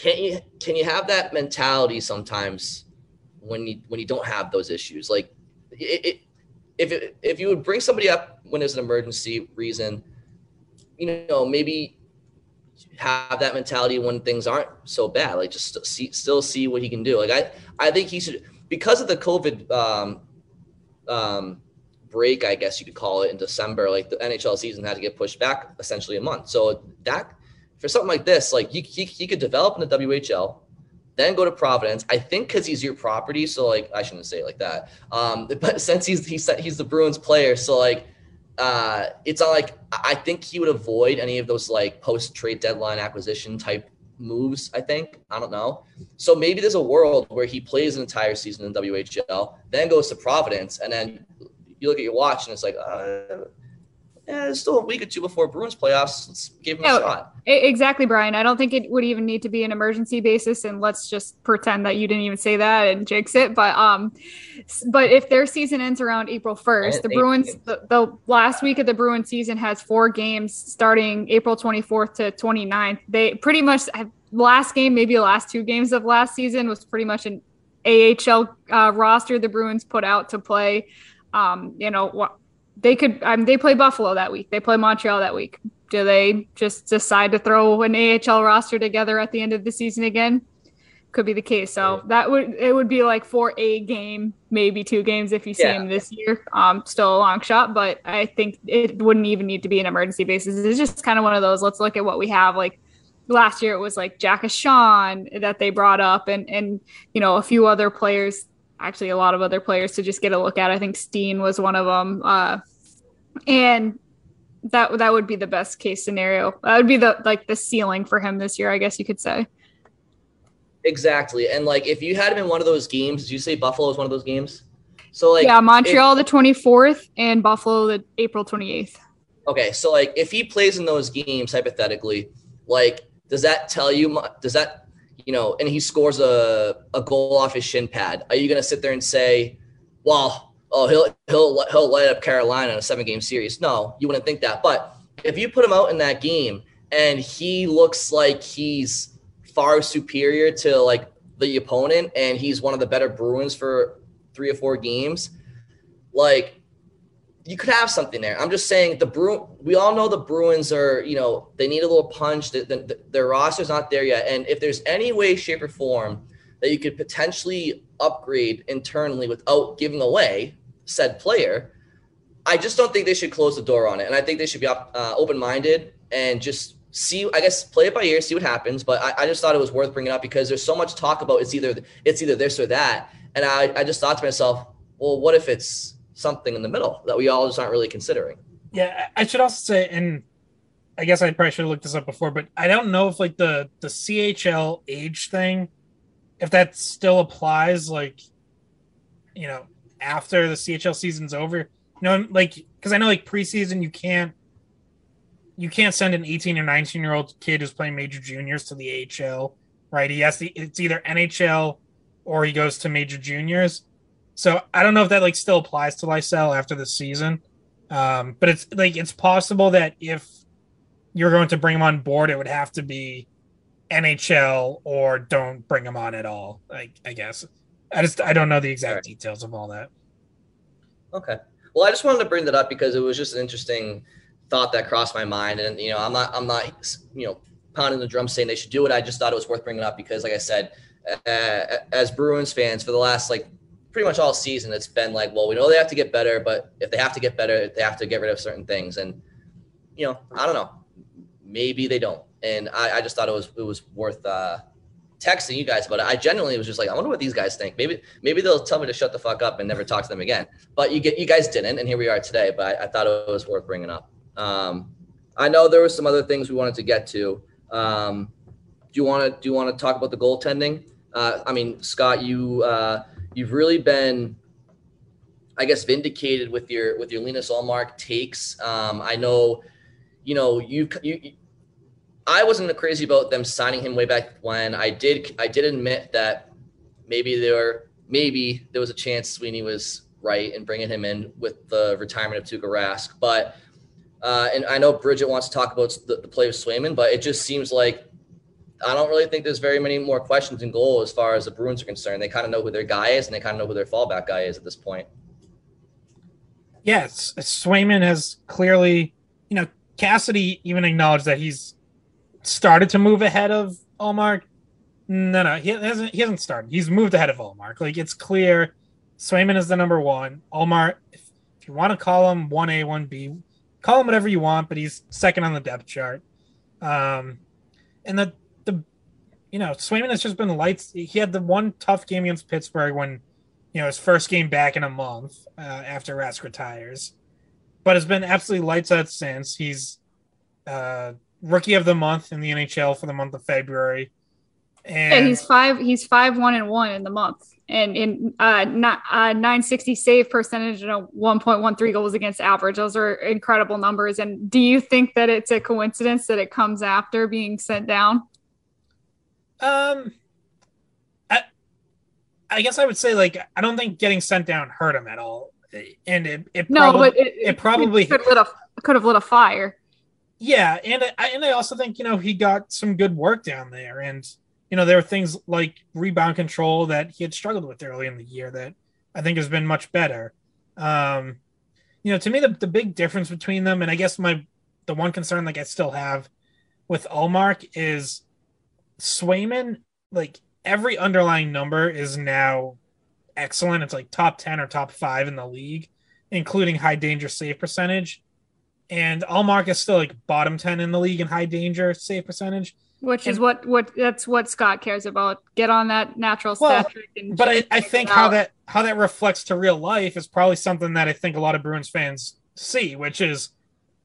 can you can you have that mentality sometimes when you when you don't have those issues? Like, it, it, if it, if you would bring somebody up when there's an emergency reason, you know, maybe have that mentality when things aren't so bad. Like, just see, still see what he can do. Like, I I think he should because of the COVID um, um, break, I guess you could call it, in December, like the NHL season had to get pushed back essentially a month. So that for something like this, like he, he, he could develop in the WHL, then go to Providence. I think because he's your property, so like I shouldn't say it like that. Um, but since he's he's he's the Bruins player, so like uh, it's not like I think he would avoid any of those like post trade deadline acquisition type moves. I think I don't know. So maybe there's a world where he plays an entire season in WHL, then goes to Providence, and then you look at your watch and it's like, uh, yeah, there's still a week or two before Bruins playoffs. Let's give him no, a shot. Exactly, Brian. I don't think it would even need to be an emergency basis, and let's just pretend that you didn't even say that and jinx it. But um, but if their season ends around April first, the Bruins, the, the, last week of the Bruins season has four games starting April 24th to 29th. They pretty much have, last game, maybe the last two games of last season was pretty much an AHL uh, roster the Bruins put out to play. Um, you know, they could. Um, they play Buffalo that week. They play Montreal that week. Do they just decide to throw an AHL roster together at the end of the season again? Could be the case. So that would it would be like for a game, maybe two games if you see yeah. him this year. Um, still a long shot, but I think it wouldn't even need to be an emergency basis. It's just kind of one of those. Let's look at what we have. Like last year, it was like Jack Sean that they brought up, and and you know a few other players actually a lot of other players to just get a look at. I think Steen was one of them. Uh, and that that would be the best case scenario. That would be the like the ceiling for him this year, I guess you could say. Exactly. And like if you had him in one of those games, did you say Buffalo is one of those games? So like Yeah, Montreal if, the 24th and Buffalo the April 28th. Okay, so like if he plays in those games hypothetically, like does that tell you does that you know, and he scores a, a goal off his shin pad, are you going to sit there and say, well, oh, he'll, he'll, he'll light up Carolina in a seven game series? No, you wouldn't think that. But if you put him out in that game and he looks like he's far superior to like the opponent and he's one of the better Bruins for three or four games, like you could have something there. I'm just saying the Bru. We all know the Bruins are, you know, they need a little punch. The, the, their roster's not there yet, and if there's any way, shape, or form that you could potentially upgrade internally without giving away said player, I just don't think they should close the door on it. And I think they should be uh, open minded and just see, I guess, play it by ear, see what happens. But I, I, just thought it was worth bringing up because there's so much talk about it's either it's either this or that. And I, I just thought to myself, well, what if it's something in the middle that we all just aren't really considering? Yeah, I should also say, and I guess I probably should have looked this up before, but I don't know if like the the CHL age thing, if that still applies, like, you know, after the CHL season's over. You know, like because I know like preseason you can't you can't send an 18 or 19 year old kid who's playing major juniors to the AHL, right? He has to, it's either NHL or he goes to major juniors. So I don't know if that like still applies to Lysell after the season. Um, but it's like it's possible that if you're going to bring him on board, it would have to be NHL or don't bring him on at all. Like I guess I just I don't know the exact details of all that. Okay. Well, I just wanted to bring that up because it was just an interesting thought that crossed my mind. And you know, I'm not I'm not you know pounding the drum saying they should do it. I just thought it was worth bringing up because, like I said, uh, as Bruins fans for the last like pretty much all season, it's been like, well, we know they have to get better, but if they have to get better, they have to get rid of certain things. And you know, I don't know, maybe they don't. And I, I just thought it was it was worth uh, texting you guys but I genuinely was just like, I wonder what these guys think. Maybe maybe they'll tell me to shut the fuck up and never talk to them again. But you get you guys didn't, and here we are today. But I, I thought it was worth bringing up. Um, I know there were some other things we wanted to get to. Um, do you want to do you want to talk about the goaltending? Uh, I mean, Scott, you uh, you've really been, I guess, vindicated with your with your Linus Ullmark takes. Um, I know, you know, you you. I wasn't crazy about them signing him way back when. I did I did admit that maybe there maybe there was a chance Sweeney was right in bringing him in with the retirement of Tuukka Rask, but uh, and I know Bridgette wants to talk about the, the play of Swayman, but it just seems like I don't really think there's very many more questions in goal as far as the Bruins are concerned. They kind of know who their guy is, and they kind of know who their fallback guy is at this point. Yes, Swayman has clearly, you know, Cassidy even acknowledged that he's started to move ahead of Ullmark. No, no, he hasn't. He hasn't started. He's moved ahead of Ullmark. Like it's clear, Swayman is the number one. Ullmark, if, if you want to call him one A, one B, call him whatever you want, but he's second on the depth chart. Um, and the the you know Swayman has just been lights. He had the one tough game against Pittsburgh when you know his first game back in a month uh, after Rask retires, but has been absolutely lights out since. He's uh, rookie of the month in the NHL for the month of February. And, and he's five. He's five one and one in the month and in uh, not, uh 960 save percentage and a 1.13 goals against average. Those are incredible numbers. And do you think that it's a coincidence that it comes after being sent down? Um, I, I guess I would say like I don't think getting sent down hurt him at all. And it, it no, but it, it probably it could, lit a, could have lit a fire. Yeah, and I, and I also think you know he got some good work down there, and you know, there are things like rebound control that he had struggled with early in the year that I think has been much better. Um, you know, to me, the, the big difference between them, and I guess my the one concern like I still have with Ullmark is Swayman, like every underlying number is now excellent. It's like top 10 or top five in the league, including high danger save percentage. And Ullmark is still like bottom 10 in the league in high danger save percentage. Which and, is what what that's what Scott cares about. Get on that natural well, But I, I think how that how that reflects to real life is probably something that I think a lot of Bruins fans see, which is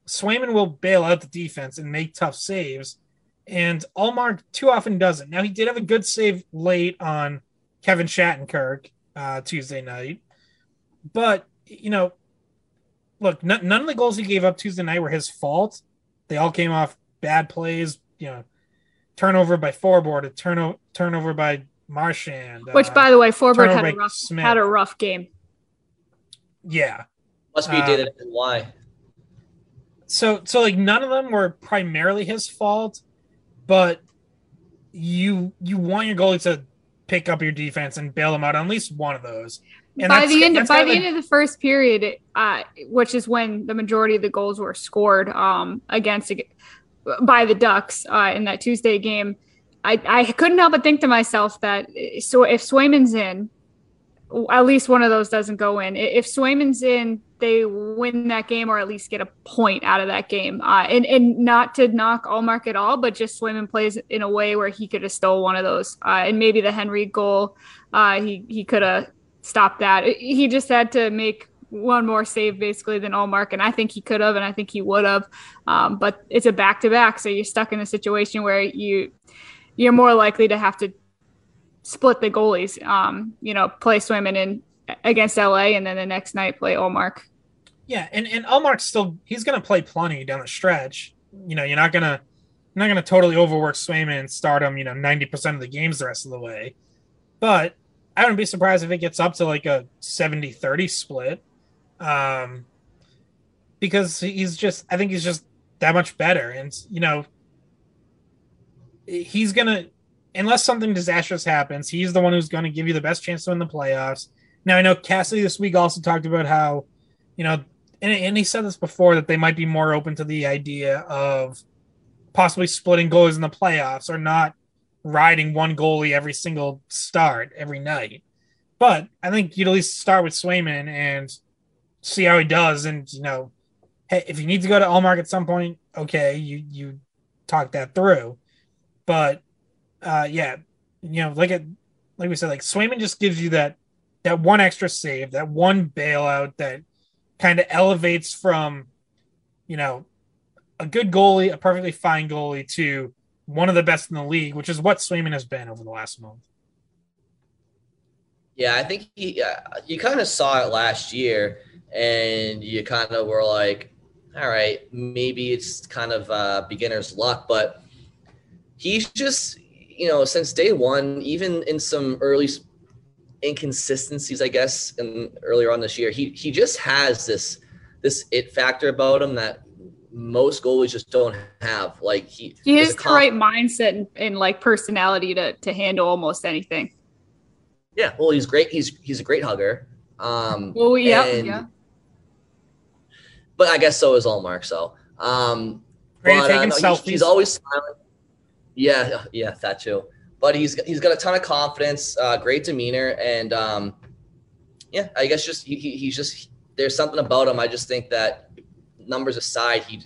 Swayman will bail out the defense and make tough saves, and Ullmark too often doesn't. Now he did have a good save late on Kevin Shattenkirk uh, Tuesday night, but you know, look, n- none of the goals he gave up Tuesday night were his fault. They all came off bad plays. You know, turnover by Forbort, a turno- turnover by Marchand. Which, uh, by the way, Forbort had a rough Smith. had a rough game. Yeah, must be a day uh, why. So, so like none of them were primarily his fault, but you you want your goalie to pick up your defense and bail them out on at least one of those. And by the end by the of end of the first period, uh, which is when the majority of the goals were scored um, against by the Ducks uh, in that Tuesday game, I, I couldn't help but think to myself that so if Swayman's in, at least one of those doesn't go in. If Swayman's in, they win that game or at least get a point out of that game. Uh, and and not to knock Ullmark at all, but just Swayman plays in a way where he could have stole one of those. Uh, and maybe the Henry goal, uh, he he could have stopped that. He just had to make one more save basically than Ullmark, and I think he could have, and I think he would have. Um, but it's a back to back, so you're stuck in a situation where you you're more likely to have to split the goalies. Um, you know, play Swayman in against LA, and then the next night play Ullmark. Yeah, and and Ullmark's still he's going to play plenty down the stretch. You know, you're not gonna not gonna totally overwork Swayman and start him. You know, ninety percent of the games the rest of the way. But I wouldn't be surprised if it gets up to like a 70-30 split. Um, because he's just I think he's just that much better, and you know, he's gonna unless something disastrous happens, he's the one who's going to give you the best chance to win the playoffs. Now I know Cassidy this week also talked about how, you know, and, and he said this before that they might be more open to the idea of possibly splitting goals in the playoffs or not riding one goalie every single start every night. But I think you'd at least start with Swayman and see how he does. And you know, hey, if you need to go to Ullmark at some point, okay, you you talk that through. But uh, yeah, you know, like it, like we said, like Swayman just gives you that that one extra save, that one bailout that kind of elevates from, you know, a good goalie, a perfectly fine goalie, to one of the best in the league, which is what Swayman has been over the last month. Yeah, I think he, uh, you kind of saw it last year, and you kind of were like, all right, maybe it's kind of uh, beginner's luck, but he's just you know, since day one, even in some early inconsistencies, I guess, and earlier on this year, he he just has this this it factor about him that most goalies just don't have. Like he he has the right mindset and, and, like personality to to handle almost anything. Yeah, well, he's great. He's he's a great hugger. Um, well, yeah, yeah. But I guess so is Ullmark. So, um, great but, taking uh, no, he's, he's always smiling. Yeah, yeah, that too. But he's he's got a ton of confidence, uh, great demeanor, and um, yeah, I guess just he, he's just there's something about him. I just think that numbers aside, he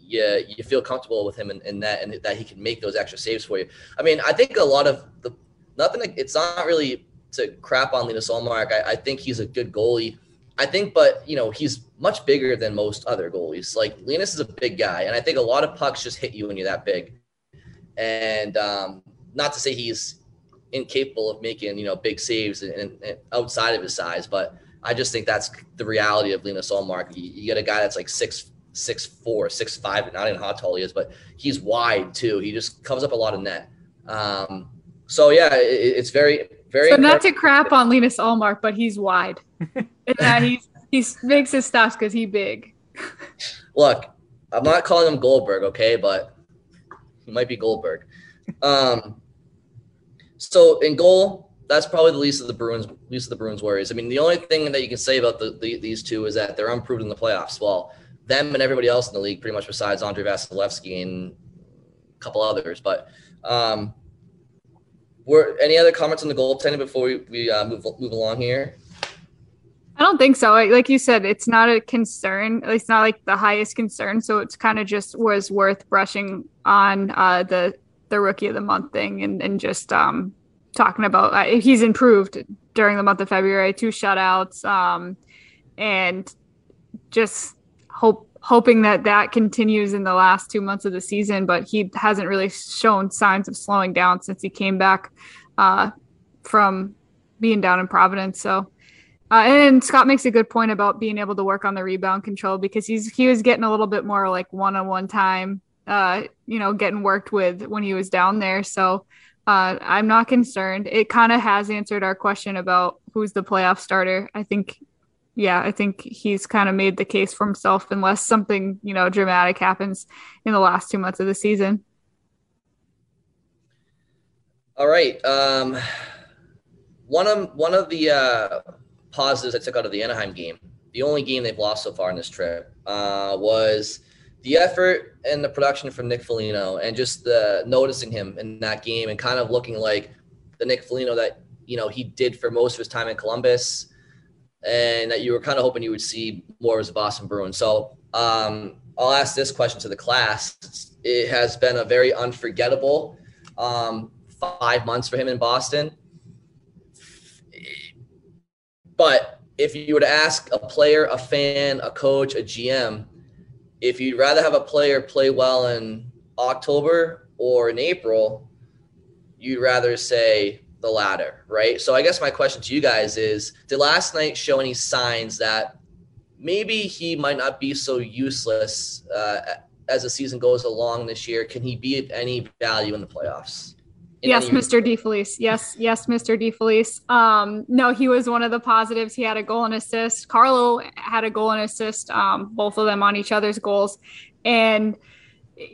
yeah you feel comfortable with him in, in that and that he can make those extra saves for you. I mean, I think a lot of the nothing. It's not really to crap on Linus Ullmark. I, I think he's a good goalie. I think, but you know, he's much bigger than most other goalies. Like Linus is a big guy, and I think a lot of pucks just hit you when you're that big and um, not to say he's incapable of making you know big saves and, and outside of his size, but I just think that's the reality of Linus Ullmark. You, you, get a guy that's like six six four, six five, not in how tall he is, but he's wide too. He just comes up a lot of net. Um, so yeah, it, it's very very. So not to crap on Linus Ullmark, but he's wide. and he's he makes his stuff because he big. Look, I'm not calling him Goldberg, okay, but he might be Goldberg. Um, so in goal, that's probably the least of the Bruins, least of the Bruins' worries. I mean, the only thing that you can say about the, the, these two is that they're unproven in the playoffs. Well, them and everybody else in the league, pretty much besides Andre Vasilevskiy and a couple others. But um, were any other comments on the goaltending before we, we uh, move move along here? I don't think so. Like you said, it's not a concern. It's not like the highest concern. So it's kind of just was worth brushing on uh, the the rookie of the month thing and and just um, talking about uh, he's improved during the month of February, two shutouts, um, and just hope hoping that that continues in the last two months of the season. But he hasn't really shown signs of slowing down since he came back uh, from being down in Providence. So uh, and Scott makes a good point about being able to work on the rebound control because he's he was getting a little bit more like one on one time, uh, you know, getting worked with when he was down there. So uh, I'm not concerned. It kind of has answered our question about who's the playoff starter. I think, yeah, I think he's kind of made the case for himself, unless something you know dramatic happens in the last two months of the season. All right. Um, one of one of the uh, positives I took out of the Anaheim game, the only game they've lost so far in this trip, uh, was the effort and the production from Nick Foligno and just the noticing him in that game and kind of looking like the Nick Foligno that you know he did for most of his time in Columbus and that you were kind of hoping you would see more as a Boston Bruin. So um, I'll ask this question to the class. It has been a very unforgettable um, five months for him in Boston. But if you were to ask a player, a fan, a coach, a GM, if you'd rather have a player play well in October or in April, you'd rather say the latter, right? So I guess my question to you guys is did last night show any signs that maybe he might not be so useless uh, as the season goes along this year? Can he be of any value in the playoffs? Yes, Mr. DeFelice. Yes, yes, Mr. DeFelice. Um, no, he was one of the positives. He had a goal and assist. Carlo had a goal and assist, um, both of them on each other's goals. And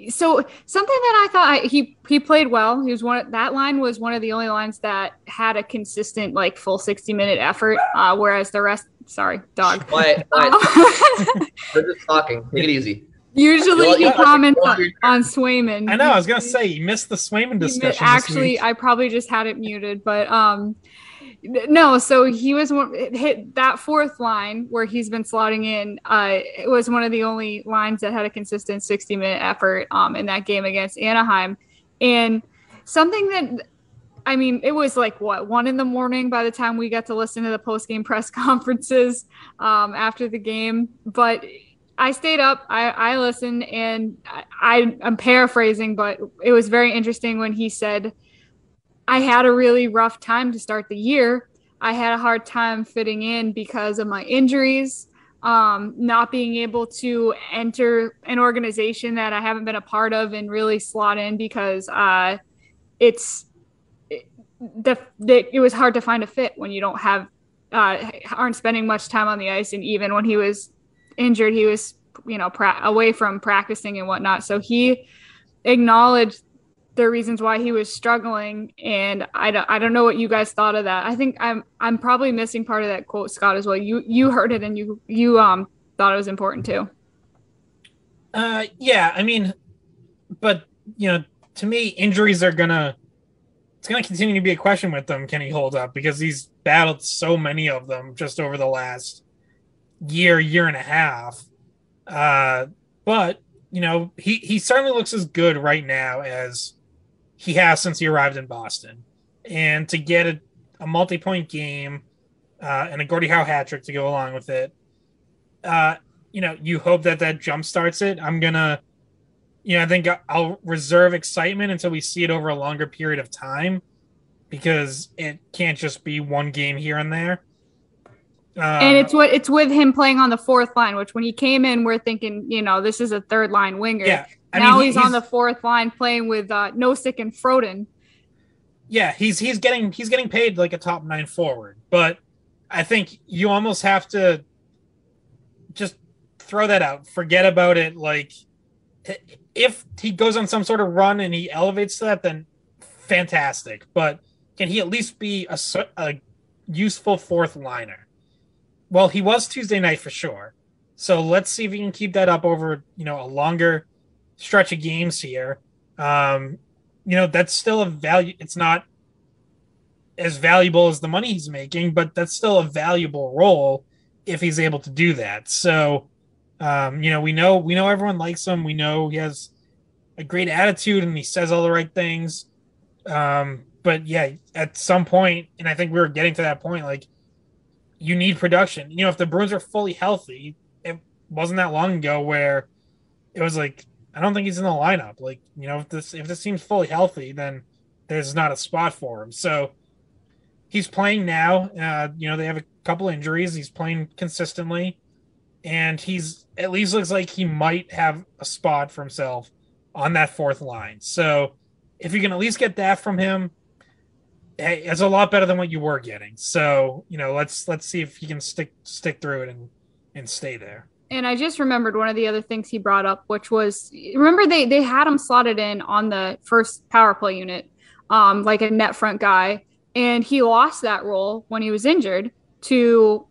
so something that I thought I, he he played well. He was one that line was one of the only lines that had a consistent like full 60 minute effort. Uh, whereas the rest, sorry, dog. Quiet, quiet. We're just talking. Take it easy. Usually Well, he you- comments on, on Swayman. I know. I was gonna say you missed the Swayman discussion. this Actually. I probably just had it muted, but um, no. So he was one hit that fourth line where he's been slotting in. Uh, it was one of the only lines that had a consistent sixty minute effort um in that game against Anaheim, and something that. I mean, it was like what one in the morning by the time we got to listen to the post game press conferences um, after the game. But I stayed up. I, I listened, and I, I'm paraphrasing, but it was very interesting when he said, "I had a really rough time to start the year. I had a hard time fitting in because of my injuries, um, not being able to enter an organization that I haven't been a part of and really slot in because uh, it's it, the, the it was hard to find a fit when you don't have uh, aren't spending much time on the ice, and even when he was injured, he was you know pra- away from practicing and whatnot. So he acknowledged the reasons why he was struggling, and I don't, I don't know what you guys thought of that. I think I'm I'm probably missing part of that quote, Scott, as well. You you heard it and you you um thought it was important too. Uh, yeah, I mean, but you know, to me, injuries are gonna it's gonna continue to be a question with them. Can he hold up? Because he's battled so many of them just over the last year, year and a half. Uh, but you know, he he certainly looks as good right now as he has since he arrived in Boston. And to get a, a multi-point game uh, and a Gordie Howe hat trick to go along with it, uh, you know, you hope that that jump starts it. I'm gonna, you know, I think I'll reserve excitement until we see it over a longer period of time, because it can't just be one game here and there. Um, and it's what it's with him playing on the fourth line, which when he came in, we're thinking, you know, this is a third line winger. yeah. I now mean, he- he's, on the fourth line playing with uh, Nosek and Froden. yeah he's he's getting he's getting paid like a top nine forward but i think you almost have to just throw that out forget about it like if he goes on some sort of run and he elevates to that then fantastic but can he at least be a, a useful fourth liner well he was tuesday night for sure. So let's see if he can keep that up over you know a longer stretch of games here. Um you know that's still a value it's not as valuable as the money he's making but that's still a valuable role if he's able to do that. So um you know we know we know everyone likes him. We know he has a great attitude and he says all the right things. Um but yeah at some point and i think we were getting to that point like you need production you know if the bruins are fully healthy it wasn't that long ago where it was like I don't think he's in the lineup. Like, you know, if this if this team's fully healthy, then there's not a spot for him. So he's playing now. Uh, you know, they have a couple injuries. He's playing consistently, and he's at least looks like he might have a spot for himself on that fourth line. So if you can at least get that from him, hey, it's a lot better than what you were getting. So you know, let's let's see if he can stick stick through it and and stay there. And I just remembered one of the other things he brought up, which was remember they they had him slotted in on the first power play unit, um, like a net front guy, and he lost that role when he was injured to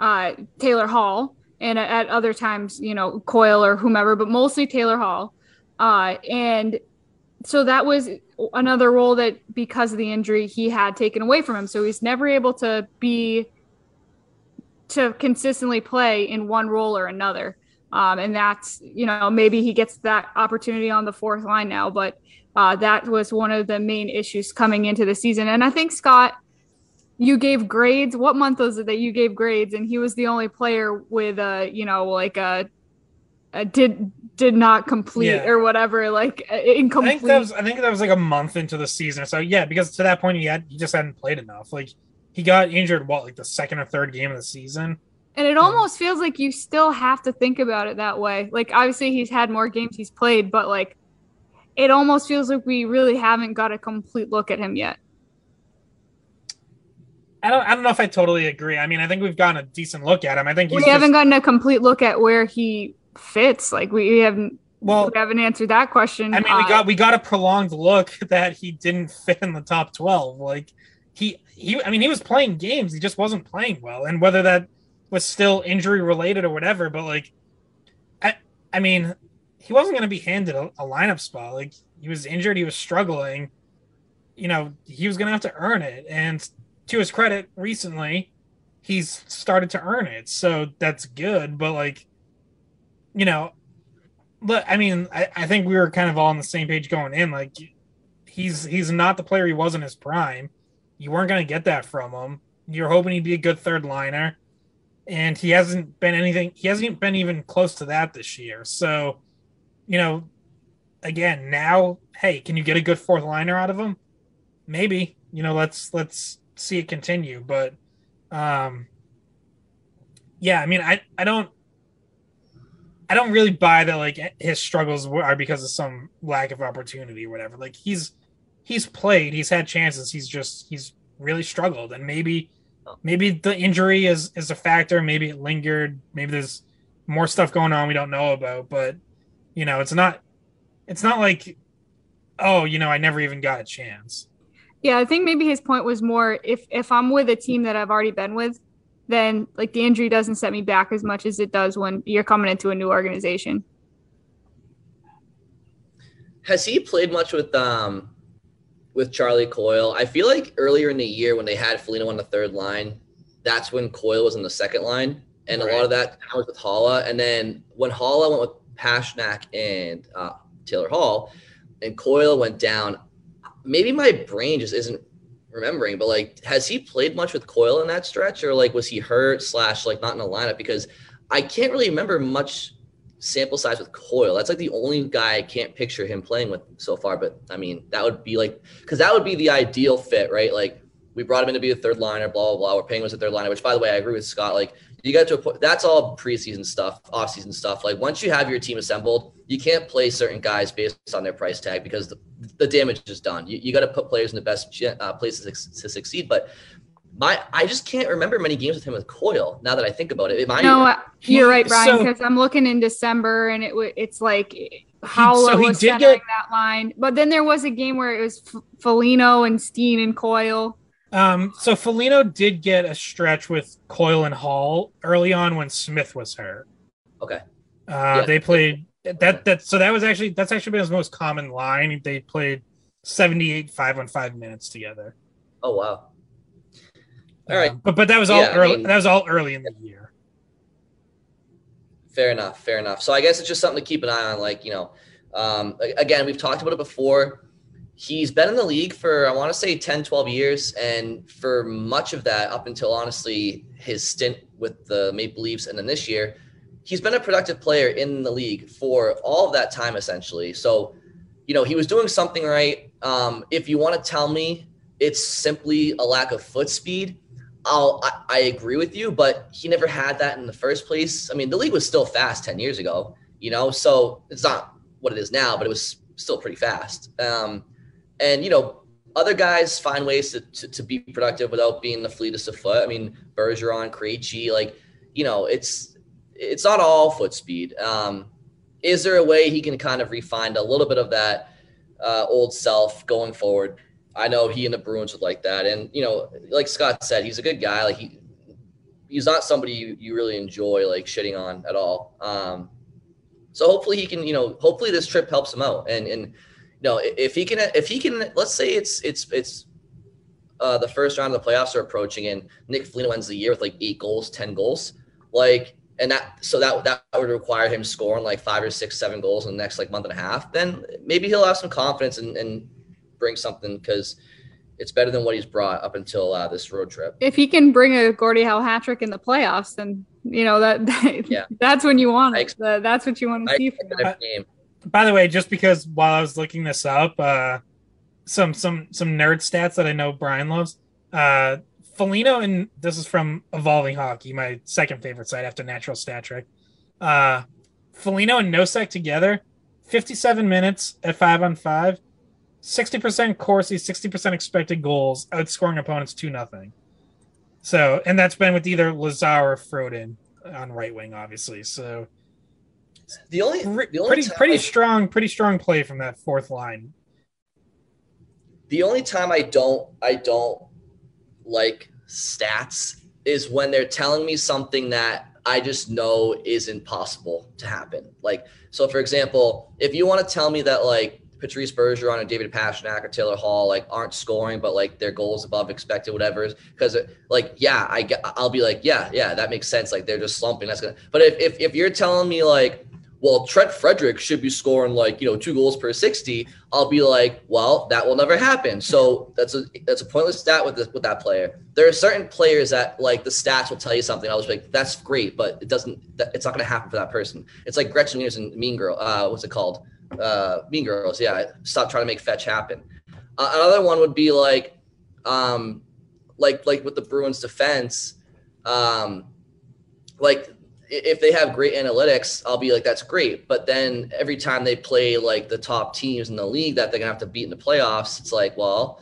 uh, Taylor Hall, and at other times, you know, Coyle or whomever, but mostly Taylor Hall. Uh, and so that was another role that because of the injury he had taken away from him. So he's never able to be to consistently play in one role or another. Um, and that's, you know, maybe he gets that opportunity on the fourth line now, but uh, that was one of the main issues coming into the season. And I think Scott, you gave grades. What month was it that you gave grades? And he was the only player with a, you know, like a, a did did not complete yeah. or whatever, like uh, incomplete. I think that was I think that was like a month into the season. So yeah, because to that point he had he just hadn't played enough. Like he got injured what like the second or third game of the season. And it almost feels like you still have to think about it that way. Like obviously he's had more games he's played, but like it almost feels like we really haven't got a complete look at him yet. I don't I don't know if I totally agree. I mean, I think we've gotten a decent look at him. I think we haven't gotten a complete look at where he fits. Like we haven't well we haven't answered that question. I mean, we got uh, we got a prolonged look that he didn't fit in the top 12. Like he he I mean, he was playing games, he just wasn't playing well. And whether that was still injury related or whatever, but like I I mean, he wasn't going to be handed a, a, lineup spot. Like he was injured, he was struggling. You know, he was going to have to earn it. And to his credit, recently he's started to earn it. So that's good. But like, you know, look, I mean, I, I think we were kind of all on the same page going in. Like, he's he's not the player he was in his prime. You weren't going to get that from him. You're hoping he'd be a good third liner, and he hasn't been anything. He hasn't been even close to that this year. So, you know, again, now, hey, can you get a good fourth liner out of him? Maybe. You know, let's let's see it continue. But, um, yeah, I mean, I I don't I don't really buy that like his struggles are because of some lack of opportunity or whatever. Like he's he's played, he's had chances, he's just he's really struggled, and maybe maybe the injury is is a factor. Maybe it lingered. Maybe there's more stuff going on we don't know about. But you know, it's not it's not like oh, you know, I never even got a chance. Yeah, I think maybe his point was more if if I'm with a team that I've already been with, then like the injury doesn't set me back as much as it does when you're coming into a new organization. Has he played much with um with Charlie Coyle? I feel like earlier in the year when they had Foligno on the third line, that's when Coyle was on the second line, and right. a lot of that was with Haula. And then when Haula went with Pastrnak and uh, Taylor Hall, and Coyle went down, maybe my brain just isn't remembering, but like, has he played much with Coyle in that stretch, or like was he hurt slash like not in the lineup? Because I can't really remember much sample size with Coyle. That's like the only guy I can't picture him playing with so far. But I mean, that would be like because that would be the ideal fit, right? Like we brought him in to be a third liner, blah blah blah. We're paying him as a third liner, which by the way, I agree with Scott. Like you got to a point that's all preseason stuff, off-season stuff. Like once you have your team assembled, you can't play certain guys based on their price tag because the, the damage is done. You, you got to put players in the best uh, places to succeed. But my I just can't remember many games with him with Coyle. Now that I think about it, Am I, no, you're right, Brian. Because so, I'm looking in December and it it's like how so was centering get, that line. But then there was a game where it was F- Foligno and Steen and Coyle. Um, so Foligno did get a stretch with Coyle and Hall early on when Smith was hurt. Okay. Uh, yeah. They played that. That so that was actually that's actually been his most common line. They played seventy eight five on five minutes together. Oh wow. All right, um, but but that was all yeah, early. I mean, that was all early in the year. Fair enough. Fair enough. So I guess it's just something to keep an eye on. Like you know, um, again, we've talked about it before he's been in the league for i want to say 10 12 years and for much of that up until honestly his stint with the maple leafs and then this year he's been a productive player in the league for all of that time essentially. So you know he was doing something right. Um, if you want to tell me it's simply a lack of foot speed I'll, I, I agree with you but he never had that in the first place. I mean the league was still fast 10 years ago you know so it's not what it is now but it was still pretty fast. Um, and, you know, other guys find ways to, to, to, be productive without being the fleetest of foot. I mean, Bergeron, Krejci, like, you know, it's it's not all foot speed. Um, is there a way he can kind of refine a little bit of that uh, old self going forward? I know he and the Bruins would like that. And, you know, like Scott said, he's a good guy. Like he he's not somebody you, you really enjoy like shitting on at all. Um, so hopefully he can, you know, hopefully this trip helps him out. And and know, if he can, if he can, let's say it's it's it's uh, the first round of the playoffs are approaching, and Nick Foligno ends the year with like eight goals, ten goals, like, and that so that that would require him scoring like five or six, seven goals in the next like month and a half. Then maybe he'll have some confidence and, and bring something because it's better than what he's brought up until uh, this road trip. If he can bring a Gordie Howe hat trick in the playoffs, then you know that, that Yeah. that's when you want it. ex- that's what you want to I see from that him. By the way, just because while I was looking this up, uh, some some some nerd stats that I know Brian loves. Uh, Foligno and this is from Evolving Hockey, my second favorite site after Natural Stat Trick. Uh, Foligno and Nosek together, fifty-seven minutes at five on five, sixty percent Corsi, sixty percent expected goals, outscoring opponents two nothing. So, and that's been with either Lazar or Froden on right wing, obviously. So, The only, the only pretty pretty I- strong, pretty strong play from that fourth line. the only time I don't I don't like stats is when they're telling me something that I just know isn't possible to happen. Like so for example, if you want to tell me that like Patrice Bergeron and David Pastrnak or Taylor Hall like aren't scoring, but like their goals above expected, whatever. Because like yeah, I I'll be like yeah yeah that makes sense. Like they're just slumping. That's gonna. But if if, if you're telling me like well Trent Frederic should be scoring like you know two goals per sixty, I'll be like well that will never happen. So that's a that's a pointless stat with this with that player. There are certain players that like the stats will tell you something. I was like that's great, but it doesn't. That, it's not to happen for that person. It's like Gretchen Wieners and Mean Girl. Uh, what's it called? uh, Mean Girls. Yeah, stop trying to make fetch happen. Uh, another one would be like, um, like like with the Bruins defense, um, like if they have great analytics, I'll be like, that's great. But then every time they play like the top teams in the league that they're gonna have to beat in the playoffs, it's like, well,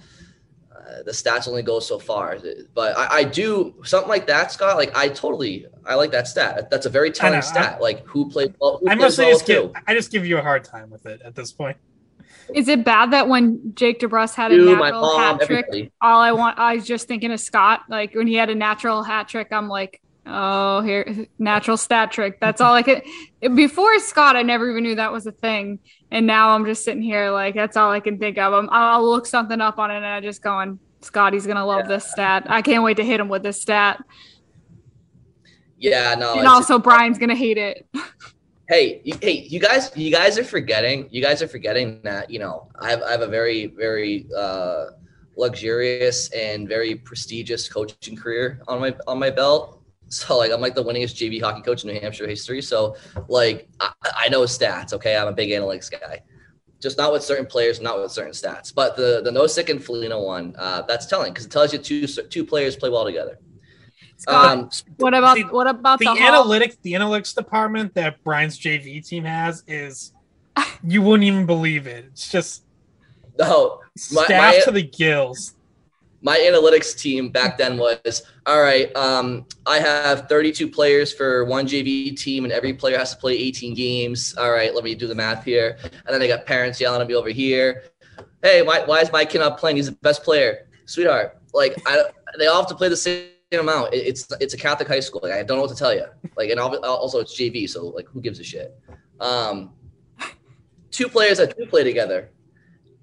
uh, the stats only go so far. But I, I do something like that, Scott. Like I totally, I like that stat. That's a very telling know, stat. like who played well. Who I plays mostly well just too. give I just give you a hard time with it at this point. Is it bad that when Jake DeBrusk had a You, my natural mom, hat trick, everybody. all I want, I was just thinking of Scott. Like when he had a natural hat trick, I'm like, oh, here, natural stat trick. That's all I could. Before Scott, I never even knew that was a thing, and now I'm just sitting here like that's all I can think of. I'm, I'll look something up on it, and I just going, Scotty's gonna love this stat. I can't wait to hit him with this stat, Yeah, no. and also Brian's gonna hate it. hey, hey, you guys, you guys are forgetting. You guys are forgetting that you know I have I have a very very uh, luxurious and very prestigious coaching career on my on my belt. So like I'm like the winningest JV hockey coach in New Hampshire history. So like I, I know stats. Okay, I'm a big analytics guy. Just not with certain players, not with certain stats. But the the Nosek and Foligno one, uh, that's telling because it tells you two two players play well together. Scott, Um, what about see, what about The the, analytics the analytics department that Brian's JV team has is you wouldn't even believe it. It's just no, My- staffed my- to the gills. My analytics team back then was all right um, i have 32 players for one jv team and every player has to play 18 games. All right let me do the math here. And then i got parents yelling at me over here. Hey why, why is my kid not playing? He's the best player. Sweetheart like I, they all have to play the same amount. It- it's it's a catholic high school. Like, i don't know what to tell you like and also it's jv so like who gives a shit? Um, two players that do play together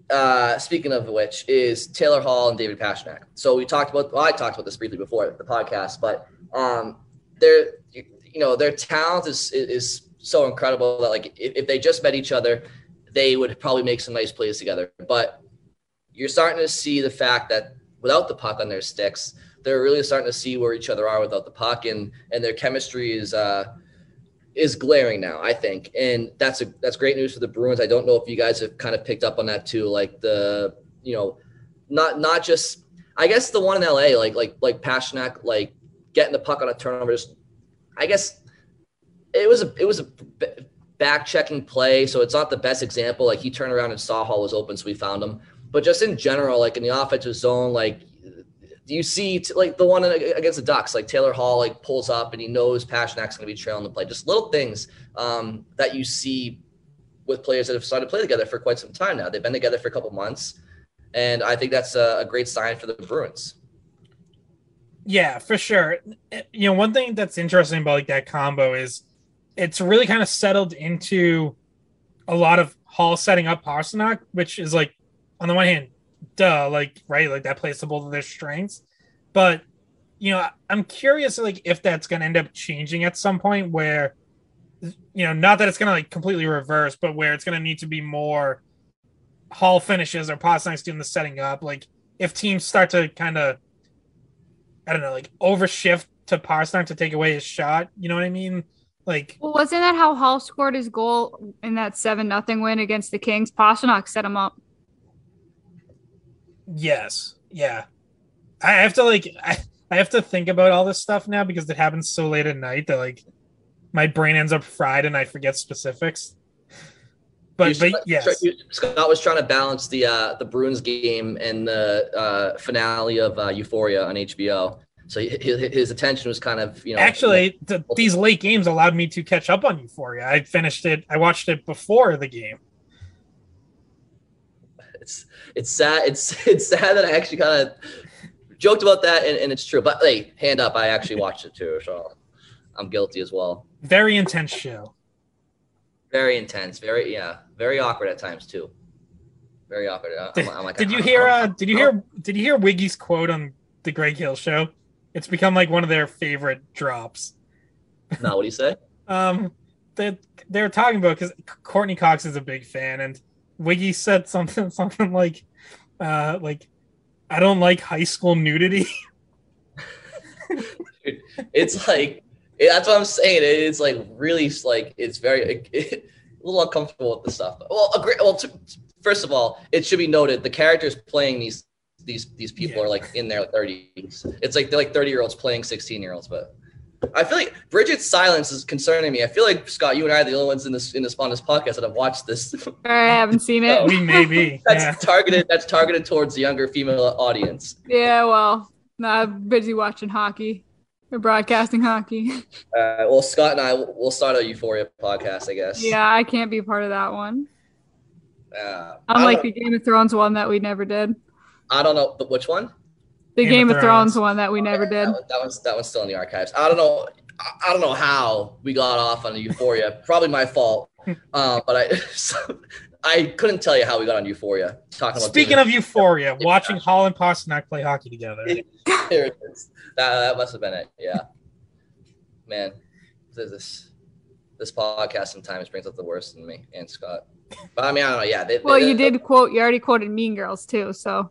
uh, speaking of which, is Taylor Hall and David Pastrnak. So we talked about, well, I talked about this briefly before the podcast, but um, their, you, you know, their talent is is so incredible that like if, if they just met each other, they would probably make some nice plays together. But you're starting to see the fact that without the puck on their sticks, they're really starting to see where each other are without the puck, and and their chemistry is. Uh, is glaring now, I think, and that's a that's great news for the Bruins. I don't know if you guys have kind of picked up on that too, like the you know, not not just I guess the one in LA, like like like Pastrnak, like getting the puck on a turnover. Just, I guess it was a it was a back checking play, so it's not the best example. Like he turned around and saw Hall was open, so we found him. But just in general, like in the offensive zone, like you see t- like the one in- against the Ducks, like Taylor Hall like pulls up and he knows Pastrnak's going to be trailing the play. Just little things um, that you see with players that have started to play together for quite some time now. They've been together for a couple months, and I think that's a, a great sign for the Bruins. Yeah, for sure. You know, one thing that's interesting about like that combo is it's really kind of settled into a lot of Hall setting up Pastrnak, which is like on the one hand, duh, like right, like that plays to both of their strengths. But you know, I'm curious like if that's gonna end up changing at some point where you know, not that it's gonna like completely reverse, but where it's gonna need to be more Hall finishes or Pastrnak's doing the setting up. Like if teams start to kind of I don't know, like overshift to Pastrnak to take away his shot. You know what I mean? Like, well, wasn't that how Hall scored his goal in that seven nothing win against the Kings? Pastrnak set him up. Yes, yeah. I have to like, I, I have to think about all this stuff now because it happens so late at night that like my brain ends up fried and I forget specifics. But, but yes, Scott was trying to balance the uh, the Bruins game and the uh, finale of uh, Euphoria on HBO. So his, his attention was kind of you know. Actually, the, these late games allowed me to catch up on Euphoria. I finished it. I watched it before the game. It's sad. It's it's sad that I actually kind of joked about that, and, and it's true. But hey, hand up, I actually watched it too, so I'm guilty as well. Very intense show. Very intense. Very yeah. Very awkward at times too. Very awkward. Did, I'm, I'm like, did you hear? Uh, did you hear? Did you hear Wiggy's quote on the Greg Hill show? It's become like one of their favorite drops. No, what do you say? um, they they're talking about because Courteney Cox is a big fan, and Wiggy said something something like, uh, like, I don't like high school nudity. it's like that's what I'm saying. It's like really like it's very it, a little uncomfortable with the stuff. Well, agree, well, to, first of all, it should be noted the characters playing these these these people yeah. are like in their 30s. It's like they're like 30 year olds playing 16 year olds, but I feel like Bridget's silence is concerning me. I feel like Scott, you and I are the only ones in this in this on this podcast that have watched this. I haven't seen it. we may be. That's yeah. targeted. That's targeted towards the younger female audience. Yeah, well, I'm busy watching hockey. We're broadcasting hockey. Uh, well, Scott and I will start a Euphoria podcast, I guess. Yeah, I can't be part of that one. Uh, Unlike the Game of Thrones one that we never did. I don't know but which one. The Game, Game of, Thrones. Thrones. one that we okay, never did. That, that, one's that one's still in the archives. I don't know. I, I don't know how we got off on Euphoria. Probably my fault. uh, but I so, I couldn't tell you how we got on Euphoria. Talking about speaking of Euphoria, watching Hall and Pastrnak play hockey together. there it is. That, that must have been it. Yeah, man, this this podcast sometimes brings up the worst in me and Scott. But I mean, I don't know. Yeah. They, well, they, you did quote. You already quoted Mean Girls too. So.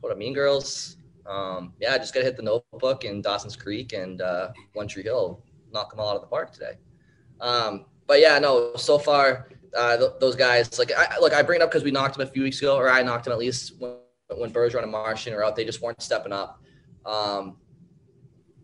Quote Mean Girls. Um, yeah, just gotta hit the Notebook in Dawson's Creek and uh, One Tree Hill. Knock them all out of the park today. Um, but yeah, no. So far, uh, th- those guys like I like I bring it up because we knocked them a few weeks ago, or I knocked them at least when, when Bergeron and Marchand were out. They just weren't stepping up. Um,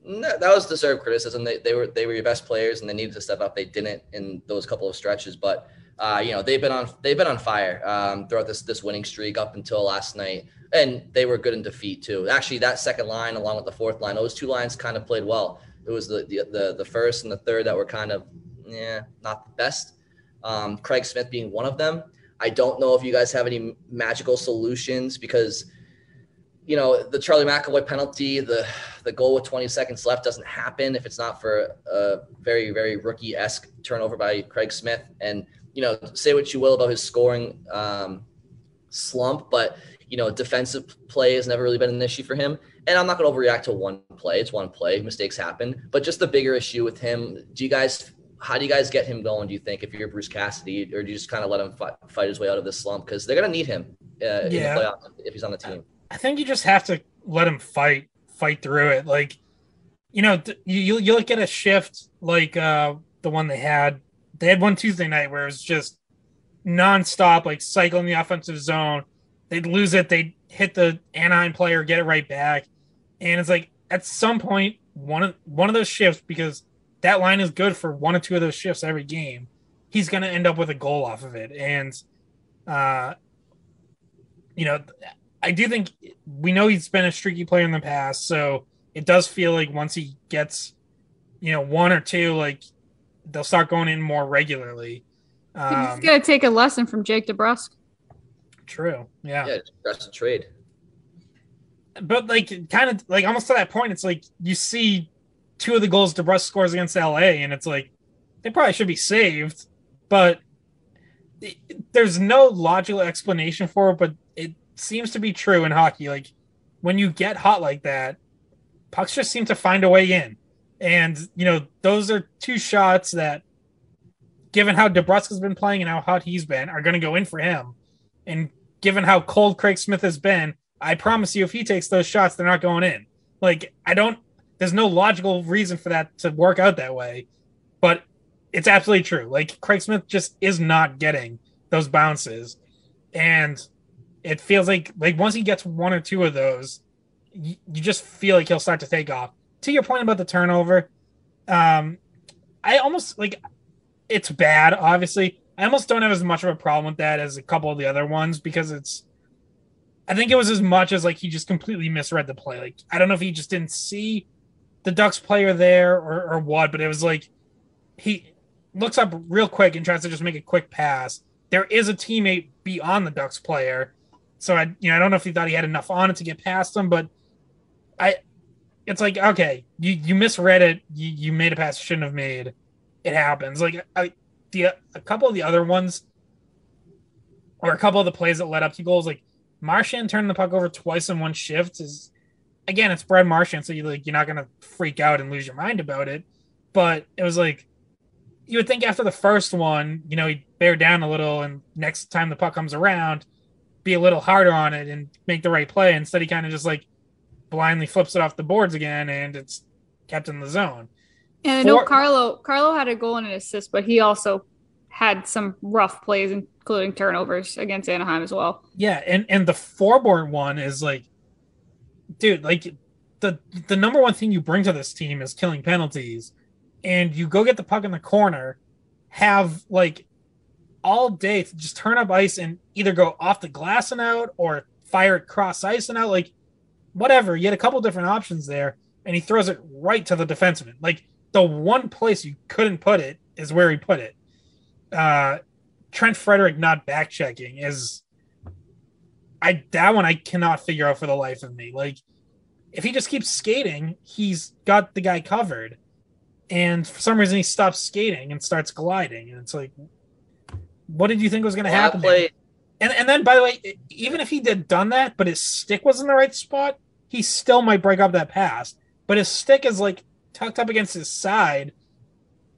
that was deserved criticism. They, they were they were your best players and they needed to step up. They didn't in those couple of stretches, but uh, you know they've been on they've been on fire um, throughout this this winning streak up until last night, and they were good in defeat too. Actually, that second line along with the fourth line, those two lines kind of played well. It was the the the, the first and the third that were kind of yeah not the best. Um, Craig Smith being one of them. I don't know if you guys have any magical solutions because you know, the Charlie McAvoy penalty, the the goal with 20 seconds left doesn't happen if it's not for a very, very rookie esque turnover by Craig Smith. And, you know, say what you will about his scoring um, slump, but, you know, defensive play has never really been an issue for him. And I'm not going to overreact to one play. It's one play. Mistakes happen. But just the bigger issue with him, do you guys, how do you guys get him going, do you think, if you're Bruce Cassidy, or do you just kind of let him fight, fight his way out of this slump? Because they're going to need him uh, yeah. in the playoffs if he's on the team. I think you just have to let him fight, fight through it. Like, you know, you you look at a shift like uh, the one they had. They had one Tuesday night where it was just nonstop, like cycling the offensive zone. They'd lose it, they'd hit the Anaheim player, get it right back, and it's like at some point one of one of those shifts because that line is good for one or two of those shifts every game. He's going to end up with a goal off of it, and uh, you know, I do think we know he's been a streaky player in the past, so it does feel like once he gets, you know, one or two, like they'll start going in more regularly. Um, he's gonna take a lesson from Jake DeBrusk. True. Yeah. Yeah, that's a trade. but like kind of like almost to that point, it's like you see two of the goals DeBrusk scores against LA, and it's like they probably should be saved, but there's no logical explanation for it. But it seems to be true in hockey. Like when you get hot like that, pucks just seem to find a way in, and you know those are two shots that, given how DeBrusk has been playing and how hot he's been, are going to go in for him, and given how cold Craig Smith has been, I promise you, if he takes those shots, they're not going in. Like I don't there's no logical reason for that to work out that way, but it's absolutely true. Like Craig Smith just is not getting those bounces, and it feels like like once he gets one or two of those, you, you just feel like he'll start to take off. To your point about the turnover, um, I almost like it's bad. Obviously, I almost don't have as much of a problem with that as a couple of the other ones because it's. I think it was as much as like he just completely misread the play. Like I don't know if he just didn't see the Ducks player there or, or what, but it was like he looks up real quick and tries to just make a quick pass. There is a teammate beyond the Ducks player. So I you know, I don't know if he thought he had enough on it to get past him, but I it's like, okay, you, you misread it, you, you made a pass you shouldn't have made. It happens. Like I the a couple of the other ones or a couple of the plays that led up to goals, like Marchand turning the puck over twice in one shift is again, it's Brad Marchand, so you like you're not gonna freak out and lose your mind about it. But it was like you would think after the first one, you know, he'd bear down a little, and next time the puck comes around, be a little harder on it and make the right play. Instead, he kind of just like blindly flips it off the boards again, and it's kept in the zone. And I know Carlo Carlo had a goal and an assist, but he also had some rough plays, including turnovers against Anaheim as well. Yeah, and and the Forbort one is like dude, like the the number one thing you bring to this team is killing penalties, and you go get the puck in the corner, have like all day to just turn up ice and either go off the glass and out or fire it cross ice and out, like whatever. You had a couple different options there, and he throws it right to the defenseman. Like the one place you couldn't put it is where he put it. Uh, Trent Frederic not back checking is I that one I cannot figure out for the life of me. Like if he just keeps skating, he's got the guy covered. And for some reason he stops skating and starts gliding. And it's like what did you think was gonna well, happen? Play- and and then by the way, even if he did done that, but his stick was in the right spot, he still might break up that pass. But his stick is like tucked up against his side,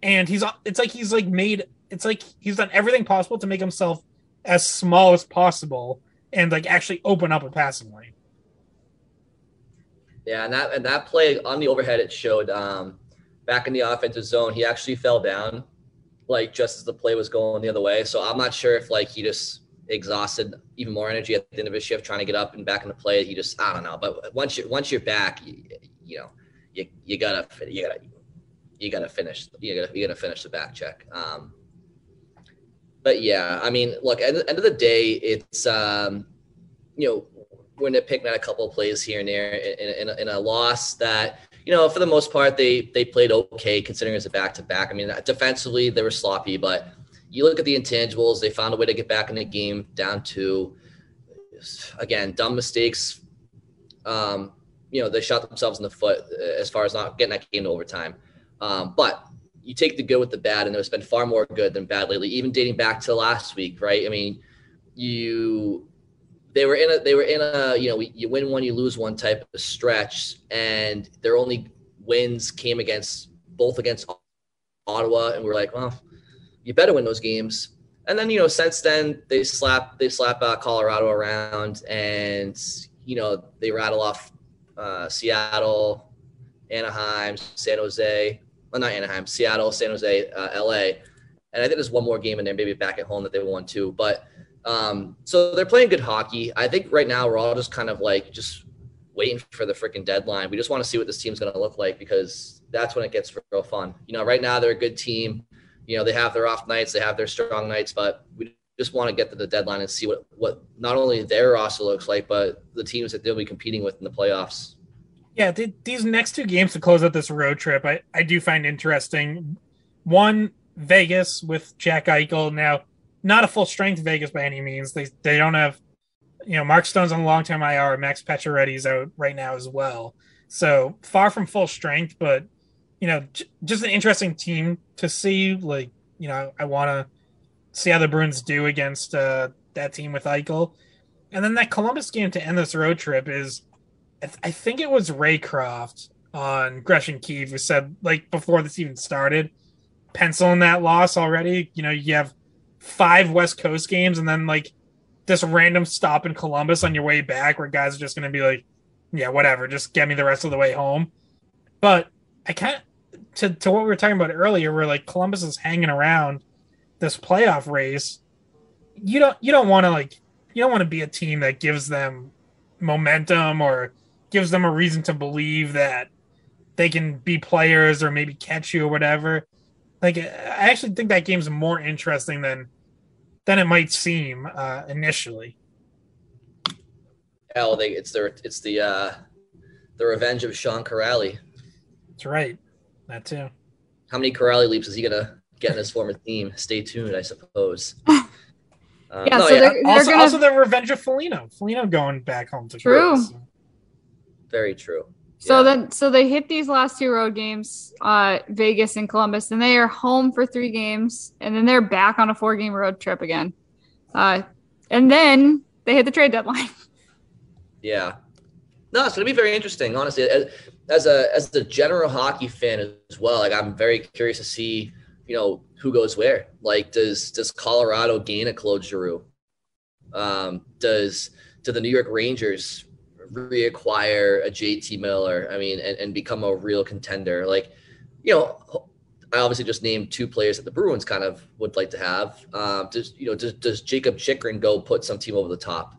and he's it's like he's like made it's like he's done everything possible to make himself as small as possible and like actually open up a passing lane. Yeah, and that and that play on the overhead it showed um, back in the offensive zone. He actually fell down, like just as the play was going the other way. So I'm not sure if like he just exhausted even more energy at the end of his shift trying to get up and back in the play. He just I don't know. But once you once you're back, you, you know, you you gotta you gotta you gotta finish you gotta you gotta finish the back check. Um, but yeah, I mean, look, at the end of the day, it's um, you know, we're nitpicking at a couple of plays here and there in, in, in, a loss that you know, for the most part, they they played okay considering it's a back to back. I mean, defensively they were sloppy, but you look at the intangibles, they found a way to get back in the game down to again dumb mistakes. Um, you know, they shot themselves in the foot as far as not getting that game to overtime. Um, but you take the good with the bad, and there's been far more good than bad lately, even dating back to last week, right? I mean, you they were in a they were in a you know you win one you lose one type of stretch, and their only wins came against both against Ottawa, and we are like, well, you better win those games. And then you know since then they slap they slap uh, Colorado around, and you know they rattle off uh, Seattle, Anaheim, San Jose, well, not Anaheim, Seattle, San Jose, uh, LA. And I think there's one more game in there, maybe back at home that they won too. But um, so they're playing good hockey. I think right now we're all just kind of like just waiting for the freaking deadline. We just want to see what this team's going to look like because that's when it gets real fun. You know, right now they're a good team. You know, they have their off nights, they have their strong nights, but we just want to get to the deadline and see what what not only their roster looks like, but the teams that they'll be competing with in the playoffs. Yeah, th- these next two games to close out this road trip, I, I do find interesting. One, Vegas with Jack Eichel. Now, not a full strength Vegas by any means. They they don't have you know, Mark Stone's on long term IR. Max Pacioretty's out right now as well. So far from full strength, but you know, j- just an interesting team to see. Like, you know, I want to see how the Bruins do against uh, that team with Eichel. And then that Columbus game to end this road trip is, I, th- I think it was Raycroft on Gresh and Keefe who said, like, before this even started, pencil in that loss already. You know, you have five West Coast games and then, like, this random stop in Columbus on your way back where guys are just going to be like, yeah, whatever, just get me the rest of the way home. But I can't, to, to what we were talking about earlier, where like Columbus is hanging around this playoff race. You don't, you don't want to like, you don't want to be a team that gives them momentum or gives them a reason to believe that they can be players or maybe catch you or whatever. Like, I actually think that game's more interesting than than it might seem uh, initially. Hell, they it's their it's the uh the revenge of Sean Kuraly. That's right. That too. How many Kuraly leaps is he gonna get in his former team? Stay tuned, I suppose. Um, yeah, no, so yeah. They're, they're also, gonna... also the revenge of Foligno. Foligno going back home to True. Chris, so. Very true. So yeah. then, so they hit these last two road games, uh, Vegas and Columbus, and they are home for three games, and then they're back on a four-game road trip again, uh, and then they hit the trade deadline. Yeah, no, it's gonna be very interesting. Honestly, as, as a as a general hockey fan as well, like I'm very curious to see, you know, who goes where. Like, does does Colorado gain a Claude Giroux? Um, does do the New York Rangers reacquire a JT Miller, I mean, and, and become a real contender. Like, you know, I obviously just named two players that the Bruins kind of would like to have. Um, does you know does, does Jakob Chychrun go put some team over the top?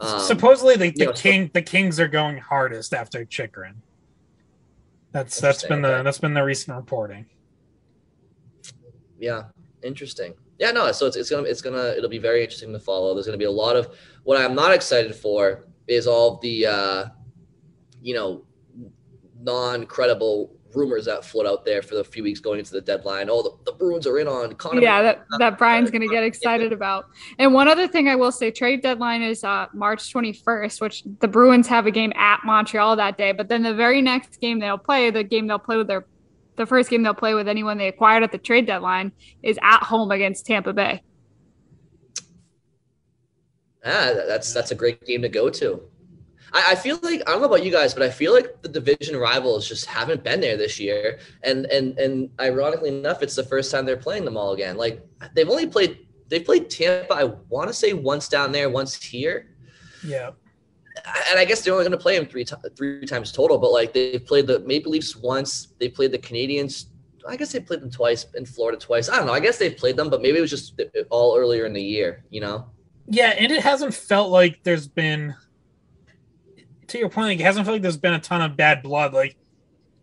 Um, Supposedly the, the know, king so, the Kings are going hardest after Chychrun. That's that's been the that's been the recent reporting. Yeah, interesting. Yeah, no. So it's, it's gonna it's gonna it'll be very interesting to follow. There's gonna be a lot of what I'm not excited for is all the uh, you know non-credible rumors that float out there for the few weeks going into the deadline. Oh, the, the Bruins are in on Connor. Yeah, that, that Brian's going to get excited about. And one other thing I will say, trade deadline is uh, March 21st, which the Bruins have a game at Montreal that day. But then the very next game they'll play, the game they'll play with their, the first game they'll play with anyone they acquired at the trade deadline is at home against Tampa Bay. Ah, that's that's a great game to go to. I, I, feel like I don't know about you guys, but I feel like the division rivals just haven't been there this year. And and and ironically enough, it's the first time they're playing them all again. Like they've only played they've played Tampa. I want to say once down there, once here. Yeah. And I guess they're only going to play them three three times total. But like they've played the Maple Leafs once, they played the Canadiens. I guess they played them twice in Florida twice. I don't know. I guess they've played them, but maybe it was just all earlier in the year. You know. Yeah, and it hasn't felt like there's been to your point, like, it hasn't felt like there's been a ton of bad blood. Like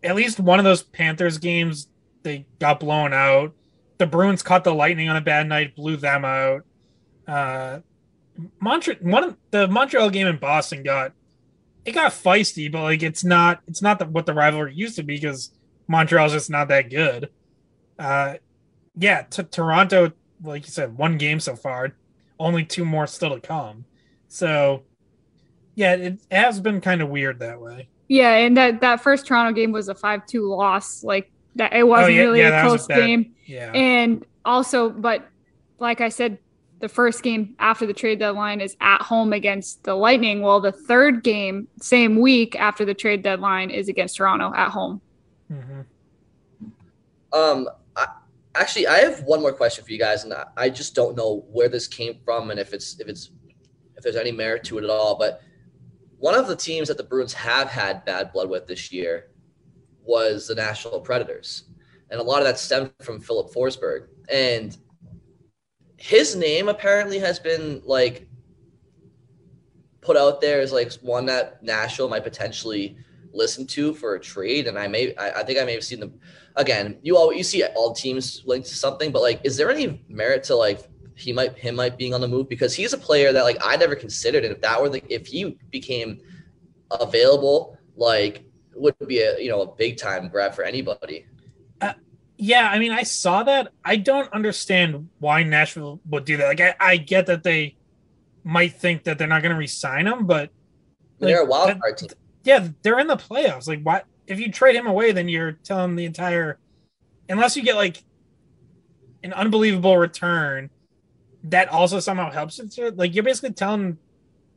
at least one of those Panthers games, they got blown out. The Bruins caught the Lightning on a bad night, blew them out. Uh, Montreal, one of the Montreal game in Boston got it got feisty, but like it's not it's not the, what the rivalry used to be because Montreal's just not that good. Uh, yeah, to Toronto, like you said, one game so far, only two more still to come. So yeah, it has been kind of weird that way. Yeah, and that that first Toronto game was a five two loss. Like that, it wasn't oh, yeah, really yeah, a close game. Yeah, and also, but like I said, the first game after the trade deadline is at home against the Lightning. Well, the third game, same week after the trade deadline, is against Toronto at home. Mm-hmm. Um, I, actually, I have one more question for you guys, and I, I just don't know where this came from and if it's if it's if there's any merit to it at all. But one of the teams that the Bruins have had bad blood with this year was the Nashville Predators. And a lot of that stemmed from Philip Forsberg. And his name apparently has been like put out there as like one that Nashville might potentially listen to for a trade. And I may, I, I think I may have seen them again. You all, you see all teams linked to something, but like, is there any merit to like he might him might being on the move because he's a player that like I never considered. And if that were the if he became available, like would be a you know a big time grab for anybody. Yeah, I mean, I saw that. I don't understand why Nashville would do that. Like, I, I get that they might think that they're not going to re-sign him, but they're a wild card team. yeah, they're in the playoffs. Like, what if you trade him away? Then you're telling the entire, unless you get like an unbelievable return, that also somehow helps it. Like, you're basically telling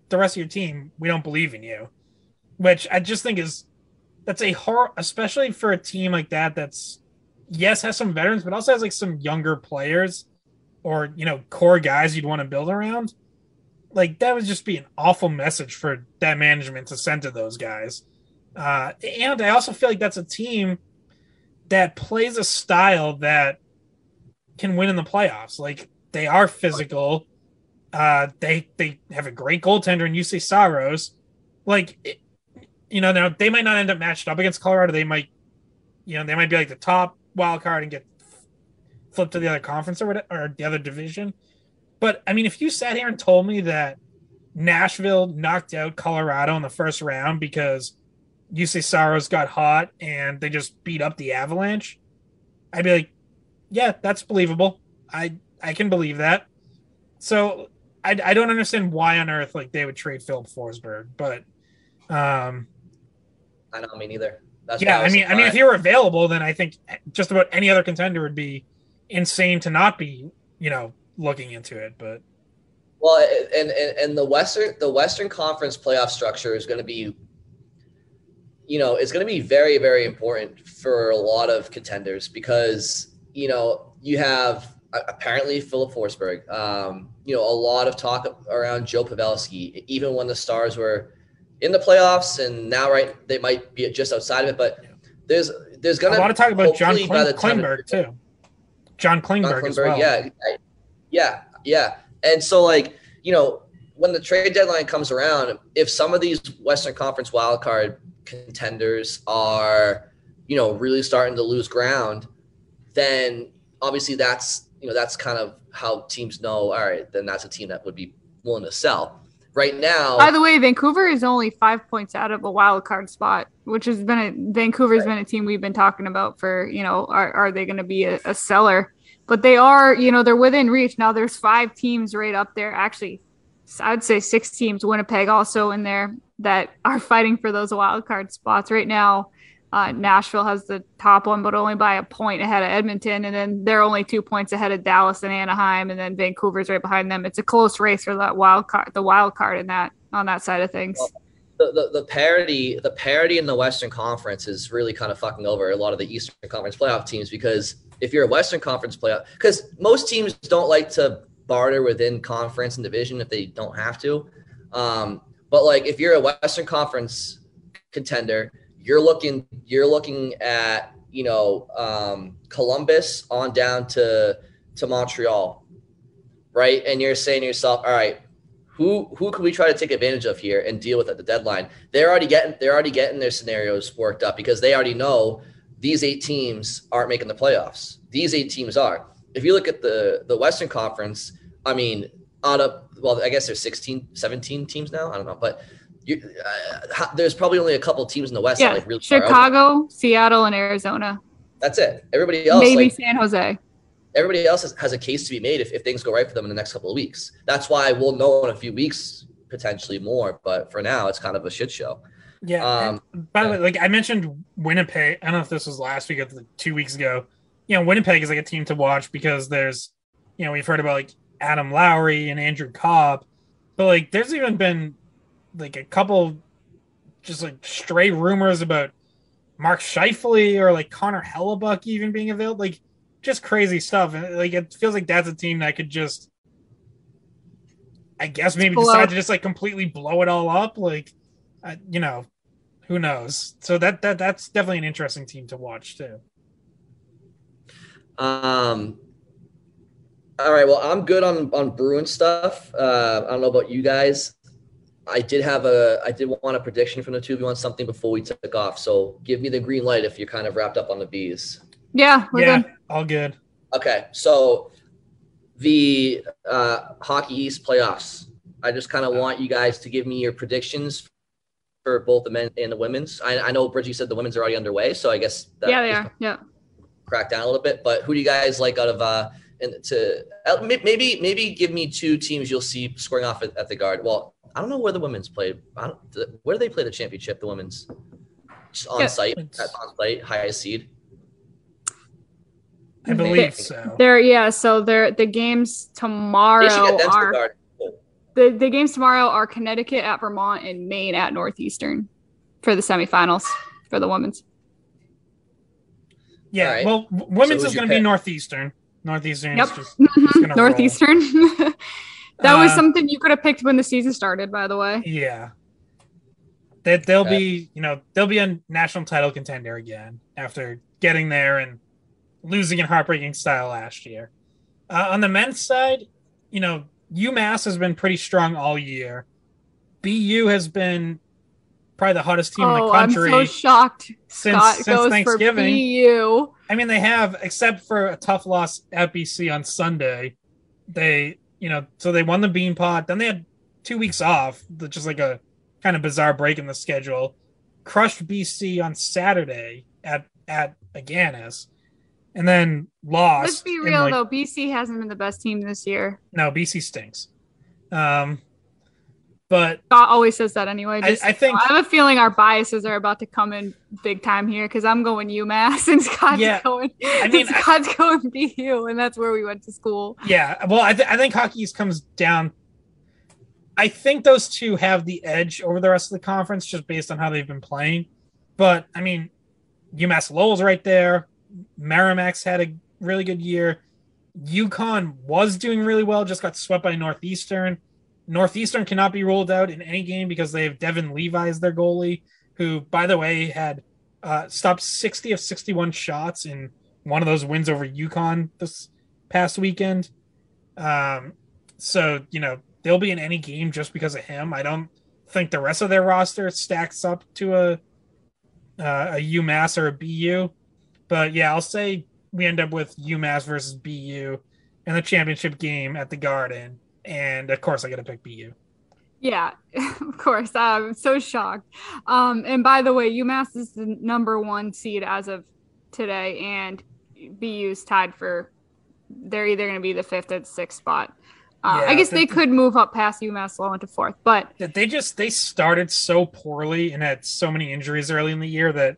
the rest of your team, we don't believe in you, which I just think is that's a horror, especially for a team like that. That's yes has some veterans, but also has like some younger players or you know core guys you'd want to build around like that would just be an awful message for that management to send to those guys. Uh, and I also feel like that's a team that plays a style that can win in the playoffs. Like they are physical. Uh, they they have a great goaltender in Juuse Saros. Like it, you know, now they might not end up matched up against Colorado. They might, you know, they might be like the top wild card and get flipped to the other conference or whatever, or the other division. But I mean, if you sat here and told me that Nashville knocked out Colorado in the first round because Juuse Saros got hot and they just beat up the Avalanche, I'd be like, yeah, that's believable. I I can believe that. So I, I don't understand why on earth like they would trade Philip Forsberg, but um I know me neither. That's yeah, I mean, I mean, if he were available, then I think just about any other contender would be insane to not be, you know, looking into it. But Well, and, and and the Western the Western Conference playoff structure is going to be, you know, it's going to be very very important for a lot of contenders because you know you have apparently Philip Forsberg, um, you know, a lot of talk around Joe Pavelski, even when the Stars were in the playoffs and now right they might be just outside of it, but there's there's a going to a lot of talk about John hopefully by the Kling- Klingberg too. John Klingberg, John as well. Yeah, yeah, yeah. And so, like, you know, when the trade deadline comes around, if some of these Western Conference wildcard contenders are, you know, really starting to lose ground, then obviously that's you know that's kind of how teams know. All right, then that's a team that would be willing to sell. Right now, By the way, Vancouver is only five points out of a wild card spot, which has been a Vancouver's been a team we've been talking about for, you know, are, are they going to be a, a seller? But they are, you know, they're within reach. Now there's five teams right up there. Actually, I'd say six teams, Winnipeg also in there that are fighting for those wild card spots right now. Uh, Nashville has the top one, but only by a point ahead of Edmonton, and then they're only two points ahead of Dallas and Anaheim, and then Vancouver's right behind them. It's a close race for that wild card, the wild card in that on that side of things. the, the, the parity the parity in the Western Conference is really kind of fucking over a lot of the Eastern Conference playoff teams because if you're a Western Conference playoff, because most teams don't like to barter within conference and division if they don't have to. Um, but like if you're a Western Conference contender, you're looking you're looking at you know um, Columbus on down to to Montreal, right? And you're saying to yourself, all right, who who can we try to take advantage of here and deal with at the deadline? They're already getting they're already getting their scenarios worked up because they already know these eight teams aren't making the playoffs. These eight teams are. If you look at the the Western Conference, I mean, out of well, I guess there's 16, 17 teams now. I don't know, but you, uh, ho- there's probably only a couple teams in the West. that, yeah, like really. Chicago, Seattle, and Arizona. That's it. Everybody else, Maybe like, San Jose. everybody else has, has a case to be made if, if things go right for them in the next couple of weeks. That's why we'll know in a few weeks potentially more. But for now, it's kind of a shit show. Yeah. Um, and by the way, like I mentioned Winnipeg. I don't know if this was last week or th- two weeks ago. You know, Winnipeg is like a team to watch because there's, you know, we've heard about like Adam Lowry and Andrew Copp, but like there's even been like a couple just like stray rumors about Mark Scheifele or like Connor Hellebuyck even being available. Like just crazy stuff. And like it feels like that's a team that could just I guess maybe Blow. decide to just like completely blow it all up. Like uh, you know, who knows? So that that that's definitely an interesting team to watch too. Um, all right. Well, I'm good on on Bruin stuff. Uh, I don't know about you guys. I did have a I did want a prediction from the two of you on something before we took off. So give me the green light if you're kind of wrapped up on the bees. Yeah, we're yeah, good. all good. Okay, so the uh, Hockey East playoffs. I just kind of want you guys to give me your predictions for both the men and the women's. I, I know Bridgie said the women's are already underway, so I guess that Yeah, they are. Yeah. crack down a little bit. But who do you guys like out of uh, and to uh, maybe maybe give me two teams you'll see scoring off at, at the guard. Well, I don't know where the women's play. I don't, where do they play the championship? The women's just on Yeah. site, It's- at on site, highest seed. I believe so. There, yeah. So there, the games tomorrow get them to the are the, the games tomorrow are Connecticut at Vermont and Maine at Northeastern for the semifinals for the women's. Yeah. All right. Well, women's So is going to be? Northeastern. Northeastern Yep. is just gonna roll. Northeastern. that was Uh, something you could have picked when the season started, by the way. Yeah. That they'll Okay. be, you know, they'll be a national title contender again after getting there and losing in heartbreaking style last year. Uh, on the men's side, you know, UMass has been pretty strong all year. BU has been probably the hottest team in the country. I'm so shocked. since- Scott since goes Thanksgiving. for BU. I mean, they have, except for a tough loss at BC on Sunday. They, you know, so they won the Bean Pot. Then they had two weeks off, which is like a kind of bizarre break in the schedule. Crushed BC on Saturday at at Agganis, and then lost. Let's be real like- though, BC hasn't been the best team this year. No, BC stinks. Um, but Scott always says that anyway. I- Just, I think- I have a feeling our biases are about to come in big time here because I'm going UMass and Scott's Yeah, going. I mean, I- Scott's going BU, and that's where we went to school. Yeah, well, I, th- I think Hockey East comes down. I think those two have the edge over the rest of the conference just based on how they've been playing. But I mean, UMass Lowell's right there. Merrimack's had a really good year. UConn was doing really well, just got swept by Northeastern. Northeastern cannot be ruled out in any game because they have Devon Levi as their goalie, who, by the way, had uh, stopped 60 of 61 shots in one of those wins over UConn this past weekend. Um, so you know they'll be in any game just because of him. I don't think the rest of their roster stacks up to a uh, a UMass or a BU, but yeah, I'll say we end up with UMass versus BU in the championship game at the Garden, and of course I got to pick BU. Yeah, of course. I'm so shocked. Um, and by the way, UMass is the number one seed as of today, and BU's tied for. They're either going to be the fifth or sixth spot. Uh, I guess the- they could move up past UMass low into fourth, but they just they started so poorly and had so many injuries early in the year that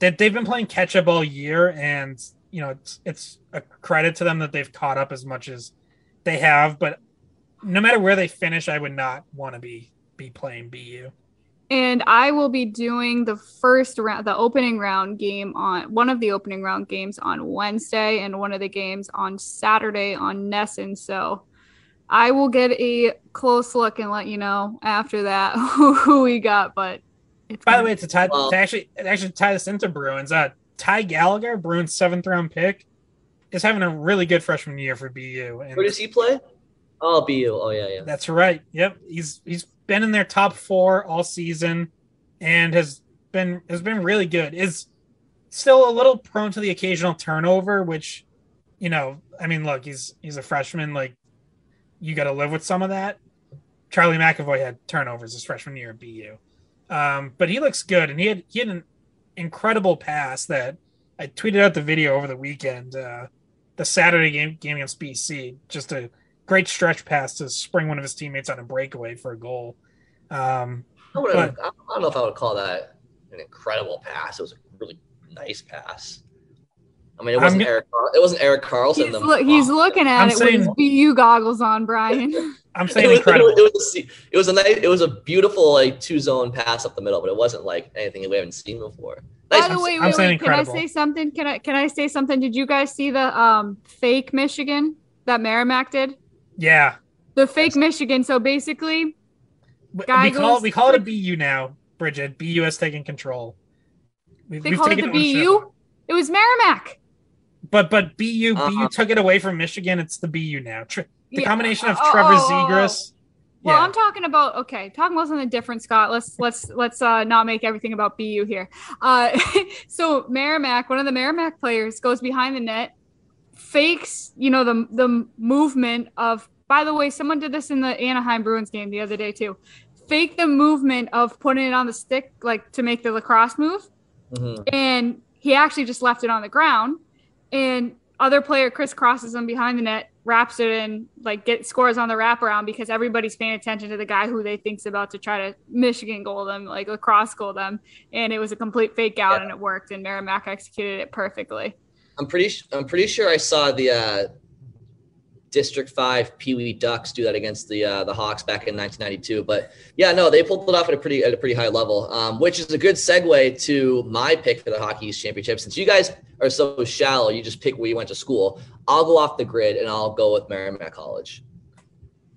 that they've been playing catch up all year and you know it's it's a credit to them that they've caught up as much as they have but no matter where they finish I would not want to be be playing BU. and I will be doing the first round, the opening round game on one of the opening round games on Wednesday, and one of the games on Saturday on NESN. So I will get a close look and let you know after that who, who we got. But it's By the gonna- way, to tie Well- to actually to actually tie this into Bruins, uh Ty Gallagher, Bruins seventh round pick, is having a really good freshman year for BU. And Where does he play? Oh, BU. Oh, yeah, yeah. That's right. Yep. He's he's been in their top four all season and has been has been really good. Is still a little prone to the occasional turnover, which, you know, I mean, look, he's he's a freshman, like you gotta live with some of that. Charlie McAvoy had turnovers his freshman year at BU. Um, but he looks good and he had he had an incredible pass that I tweeted out the video over the weekend, uh, the Saturday game game against BC. Just a great stretch pass to spring one of his teammates on a breakaway for a goal. Um, I, But- I don't know if I would call that an incredible pass. It was a really nice pass. I mean, it wasn't go- Eric. It wasn't Erik Karlsson. he's, the- loo- he's looking at I'm it with his BU goggles on, Brian. I'm It saying was, incredible. It was, it was, it was a nice, it was a beautiful like two zone pass up the middle, but it wasn't like anything we haven't seen before. By the way, I'm wait, saying wait, can I say something? Can I can I say something? Did you guys see the um fake Michigan that Merrimack did? Yeah. The fake Michigan. So basically, We, Guy we call goes- we call it a BU now, Bridget. BU has taken control. We, they we've called it the taken ownership. BU. It was Merrimack. But but BU BU Uh-huh. took it away from Michigan. It's the BU now. Tre- the Yeah. combination of Oh, Trevor oh, oh, oh. Well, yeah. I'm talking about okay, talking about something different, Scott. Let's let's let's uh not make everything about BU here. Uh so Merrimack, one of the Merrimack players goes behind the net, fakes, you know, the the movement of by the way, someone did this in the Anaheim Bruins game the other day too. Fake the movement of putting it on the stick like to make the lacrosse move Mhm. and he actually just left it on the ground and other player crisscrosses him behind the net, wraps it in, like get scores on the wraparound because everybody's paying attention to the guy who they think's about to try to Michigan goal them, like lacrosse goal them, and it was a complete fake out Yeah. and it worked, and Merrimack executed it perfectly. I'm pretty. I'm pretty sure I saw the uh, District Five Pee Wee Ducks do that against the uh, the Hawks back in 1992. But yeah, no, they pulled it off at a pretty at a pretty high level, um, which is a good segue to my pick for the Hockey East Championship. Since you guys are so shallow, you just pick where you went to school. I'll go off the grid and I'll go with Merrimack College.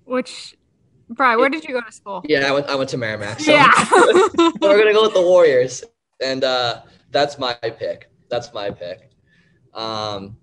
Which, Brian, where did you go to school? Yeah, I went. I went to Merrimack. So Yeah. we're gonna go with the Warriors, and uh, that's my pick. That's my pick. Um,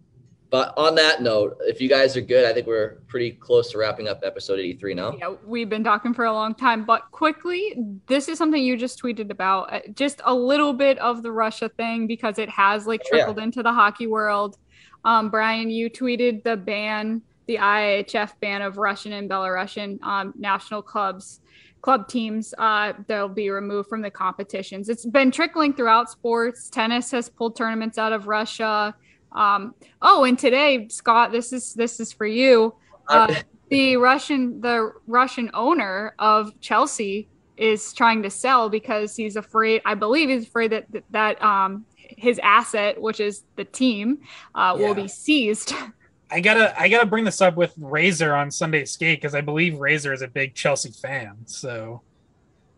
but on that note, if you guys are good, I think we're pretty close to wrapping up episode 83 now. Yeah, we've been talking for a long time, but quickly, this is something you just tweeted about. uh, Just a little bit of the Russia thing because it has like Yeah. trickled into the hockey world. Um, Brian, you tweeted the ban, the IIHF ban of Russian and Belarusian um, national clubs, club teams. Uh, they'll be removed from the competitions. It's been trickling throughout sports. Tennis has pulled tournaments out of Russia. Um, oh, and today, Scott, this is this is for you uh, the Russian the Russian owner of Chelsea is trying to sell because he's afraid. I believe he's afraid that that um, his asset, which is the team, uh, Yeah. will be seized. I gotta I gotta bring this up with Razor on Sunday Skate because I believe Razor is a big Chelsea fan. So,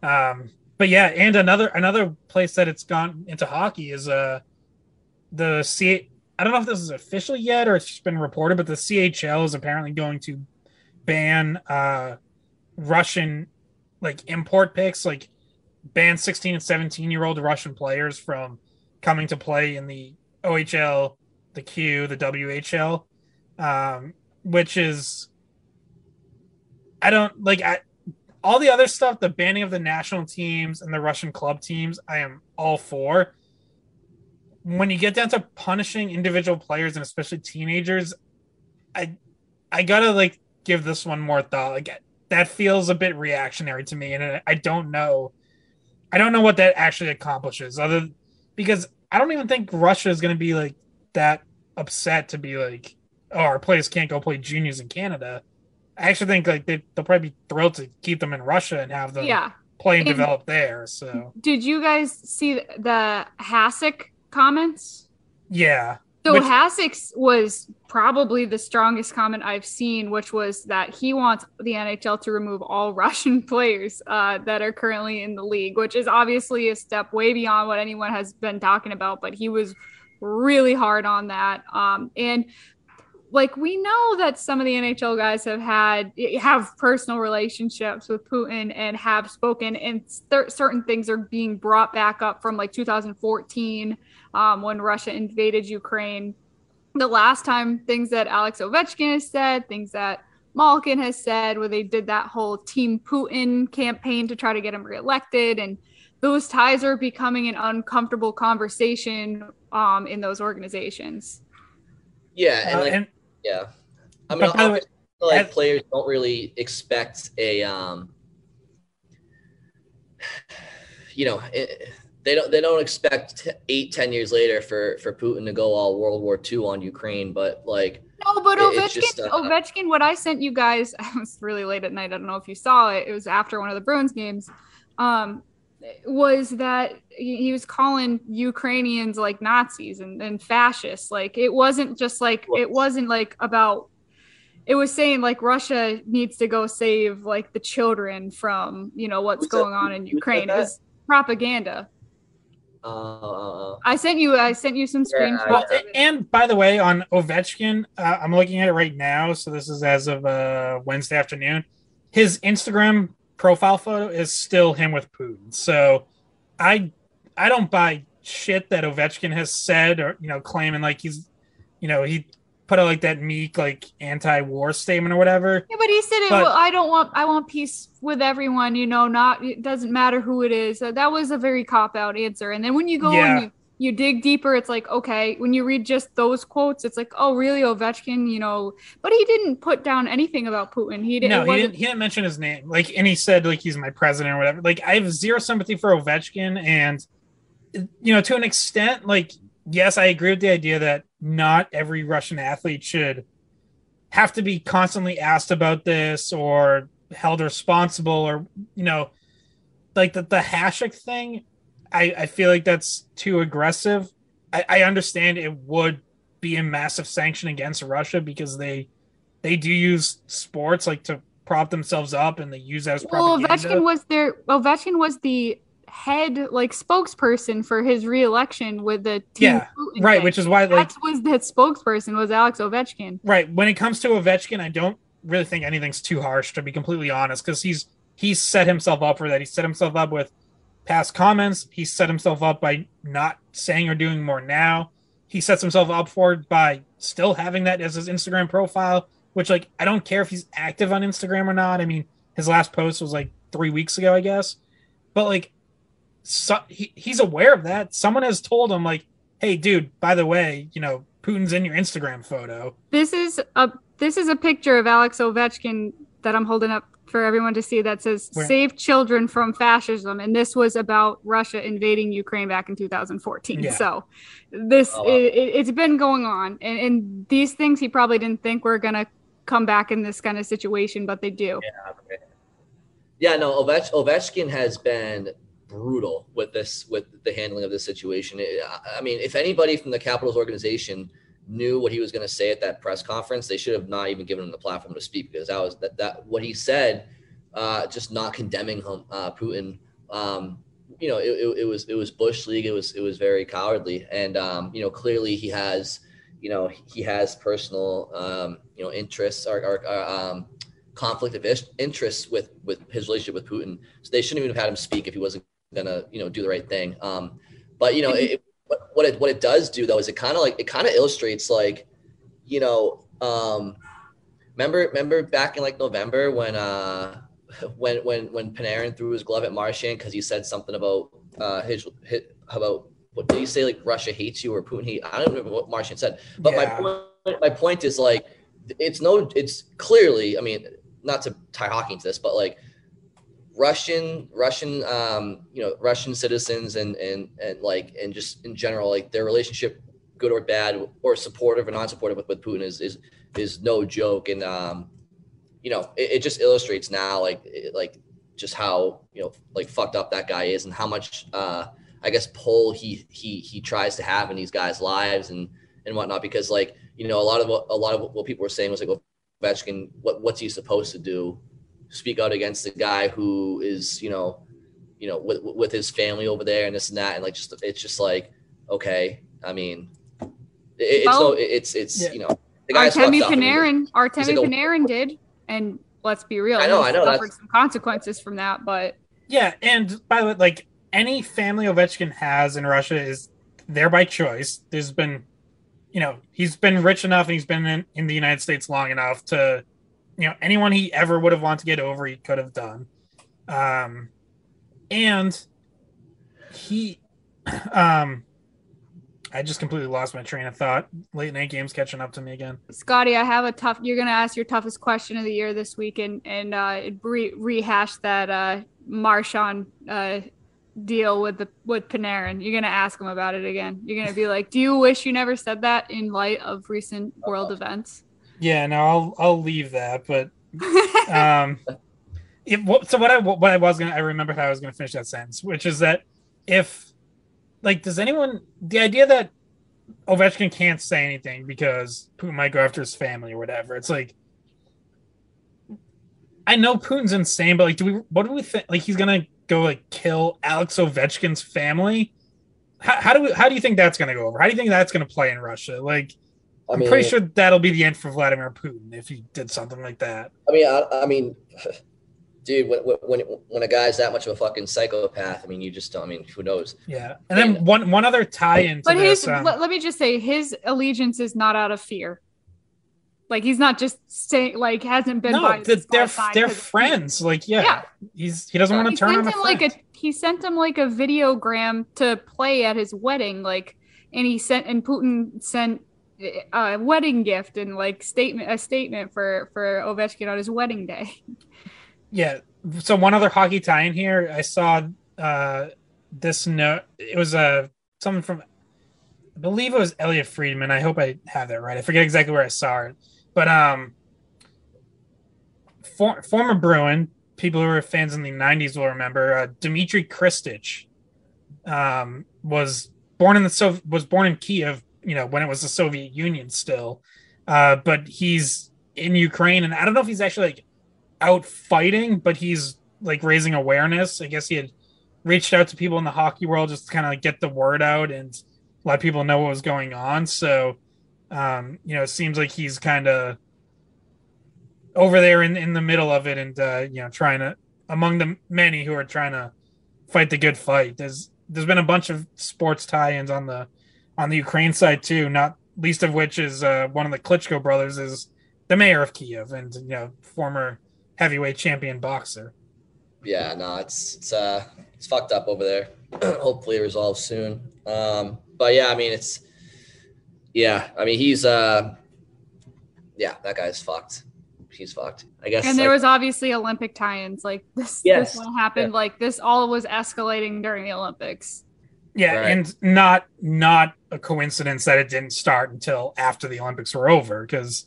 um, but yeah, and another another place that it's gone into hockey is uh the C. I don't know if this is official yet or it's just been reported, but the CHL is apparently going to ban uh Russian like import picks, like ban 16 and 17 year old Russian players from coming to play in the OHL, the Q, the WHL um, which is I don't like I all the other stuff, the banning of the national teams and the Russian club teams, I am all for. When you get down to punishing individual players and especially teenagers, I I gotta like give this one more thought. Like that feels a bit reactionary to me, and I- don't know. I don't know what that actually accomplishes, other because I don't even think Russia is going to be like that upset to be like, oh, our players can't go play juniors in Canada. I actually think like they, they'll probably be thrilled to keep them in Russia and have them yeah. play and And- develop there. So Did you guys see the Hasek comments? yeah, So Which- Hasek's was probably the strongest comment I've seen, which was that he wants the NHL to remove all Russian players uh, that are currently in the league, which is obviously a step way beyond what anyone has been talking about. But he was really hard on that. Um, and like we know that some of the NHL guys have had have personal relationships with Putin and have spoken, and cer- certain things are being brought back up from like 2014 um, when Russia invaded Ukraine. The last time things that Alex Ovechkin has said, things that Malkin has said, where they did that whole Team Putin campaign to try to get him reelected, and those ties are becoming an uncomfortable conversation um, in those organizations. Yeah, and Uh, like and yeah, I mean, But by way, like as- players don't really expect a um, you know, it, they don't they don't expect eight ten years later for for Putin to go all World War II on Ukraine, but like No, but It- Ovechkin, just, uh, Ovechkin, what I sent you guys, I was really late at night. I don't know if you saw it. It was after one of the Bruins games. Um, was that he he was calling Ukrainians like Nazis and, and fascists. Like it wasn't just like it wasn't like about. It was saying like Russia needs to go save like the children from you know what's Who said- going on in Ukraine. It was propaganda. Uh, I sent you. I sent you some screenshots. Well, of and by the way, on Ovechkin, uh, I'm looking at it right now. So this is as of uh, Wednesday afternoon. His Instagram profile photo is still him with Putin. So I I don't buy shit that Ovechkin has said or you know claiming like he's you know he put out like that meek like anti-war statement or whatever. Yeah, but he said it. But- well, I don't want. I want peace with everyone. You know, not it doesn't matter who it is. So that was a very cop out answer. And then when you go Yeah. and you, you dig deeper, it's like okay. When you read just those quotes, it's like oh really Ovechkin. You know, but he didn't put down anything about Putin. He didn't. No, he didn't. He didn't mention his name. Like, and he said like he's my president or whatever. Like, I have zero sympathy for Ovechkin, and you know, to an extent, like yes, I agree with the idea that not every Russian athlete should have to be constantly asked about this or held responsible or you know like the, the Hasek thing I, I feel like that's too aggressive I, I understand it would be a massive sanction against Russia because they they do use sports like to prop themselves up and they use that as Well, propaganda. Ovechkin was their Ovechkin was the head like spokesperson for his reelection with the team Yeah, Putin right, thing. which is why like that was that spokesperson was Alex Ovechkin. right when it comes to Ovechkin, I don't really think anything's too harsh to be completely honest because he's he's set himself up for that. He set himself up with past comments. He set himself up by not saying or doing more now. He sets himself up for it by still having that as his Instagram profile, which like I don't care if he's active on Instagram or not. I mean, his last post was like three weeks ago, I guess. But like, so, he, he's aware of that. Someone has told him like, "Hey, dude, by the way, you know, Putin's in your Instagram photo." This is a this is a picture of Alex Ovechkin that I'm holding up for everyone to see that says Where? "Save children from fascism," and this was about Russia invading Ukraine back in 2014. Yeah. So this Oh, wow. it, it, it's been going on, and, and these things he probably didn't think were gonna come back in this kind of situation, but they do. Yeah, no, Ovech- Ovechkin has been brutal with this, with the handling of this situation. It- I- mean, if anybody from the Capitals organization knew what he was going to say at that press conference, they should have not even given him the platform to speak because that was that, that what he said, uh, just not condemning him, uh, Putin. Um, you know, it, it, it was it was bush league. It was it was very cowardly, and um, you know, clearly he has, you know, he has personal, um, you know, interests or, or, um, conflict of interests with with his relationship with Putin. So they shouldn't even have had him speak if he wasn't gonna, you know, do the right thing. Um, but you know, it, what it what it does do though is it kind of like it kind of illustrates like, you know, um, remember remember back in like November when uh when when when Panarin threw his glove at Marchand because he said something about uh his, his about what did he say like Russia hates you or Putin hate I don't remember what Marchand said but my point my point is like it's no it's clearly I mean not to tie hockey into this but like Russian Russian um you know Russian citizens and and and like and just in general like their relationship good or bad or supportive or non-supportive with, with Putin is is is no joke. And um you know it, it just illustrates now like it, like just how you know like fucked up that guy is and how much uh I guess pull he he he tries to have in these guys' lives and and whatnot. Because like you know a lot of what a lot of what people were saying was like well, what what's he supposed to do speak out against the guy who is you know you know with with his family over there and this and that and like just it's just like okay I mean it, it's Well- no it's it's Yeah. you know the guy's Artemi fucked up. I mean, Panarin, Artemi like a- Panarin did, and let's be real, I know, I know, suffered that's- some consequences from that. But Yeah, and by the way, like any family Ovechkin has in Russia is there by choice. There's been, you know, he's been rich enough and he's been in, in the United States long enough to, you know, anyone he ever would have wanted to get over, he could have done. Um, and he, um, I just completely lost my train of thought. Late night games catching up to me again. Scotty, I have a tough. You're gonna ask your toughest question of the year this week, and and uh, re- rehash that uh, Marchand uh, deal with the with Panarin. You're gonna ask him about it again. You're gonna be like, "Do you wish you never said that in light of recent world events?" Yeah, no, I'll I'll leave that, but um what- so what I what I was gonna I remember how I was gonna finish that sentence, which is that if like does anyone the idea that Ovechkin can't say anything because Putin might go after his family or whatever, it's like I know Putin's insane, but like do we what do we think like he's gonna go like kill Alex Ovechkin's family? How, how do we how do you think that's gonna go over? How do you think that's gonna play in Russia? Like I I'm mean, pretty sure that'll be the end for Vladimir Putin if he did something like that. I mean, I, I mean, dude, when, when when a guy's that much of a fucking psychopath, I mean, you just don't. I mean, who knows? Yeah. And then one one other tie-in. But this. his um, let, let me just say, his allegiance is not out of fear. Like he's not just saying like hasn't been no, by th- they're they're 'cause of friends. Like yeah, Yeah. he's he doesn't want to turn sent on a him friend. like a he sent him like a videogram to play at his wedding like and he sent and putin sent a wedding gift and like statement a statement for for ovechkin on his wedding day yeah. So one other hockey tie in here. I saw uh this note. It was a uh, something from I believe it was Elliotte Friedman. I hope I have that right. I forget exactly where I saw it, but um, for, former Bruin, people who were fans in the '90s will remember uh, Dmitry Khristich um, was born in the so was born in Kiev. You know when it was the Soviet Union still, uh, but he's in Ukraine, and I don't know if he's actually like out fighting, but he's like raising awareness. I guess he had reached out to people in the hockey world just to kind of like get the word out and let people know what was going on. So, um, you know, it seems like he's kind of over there in, in the middle of it and, uh, you know, trying to, among the many who are trying to fight the good fight. There's, there's been a bunch of sports tie-ins on the, on the Ukraine side too, not least of which is, uh, one of the Klitschko brothers is the mayor of Kiev and, you know, former heavyweight champion boxer. Yeah, no, it's, it's, uh, it's fucked up over there. Hopefully it resolves soon. Um, but yeah, I mean, it's, yeah, I mean, he's, uh, yeah, that guy's fucked. He's fucked. I guess. And there like, was obviously Olympic tie-ins. Like this, yes, this one happened. Yeah. Like this, all was escalating during the Olympics. Yeah, right. and not not a coincidence that it didn't start until after the Olympics were over because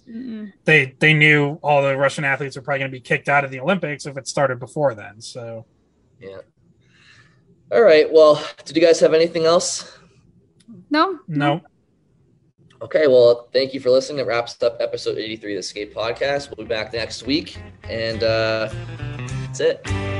they they knew all the Russian athletes were probably going to be kicked out of the Olympics if it started before then. So, yeah. All right. Well, did you guys have anything else? No. No. Okay, well, thank you for listening. That wraps up episode 83 of the Skate Podcast. We'll be back next week, and uh, that's it.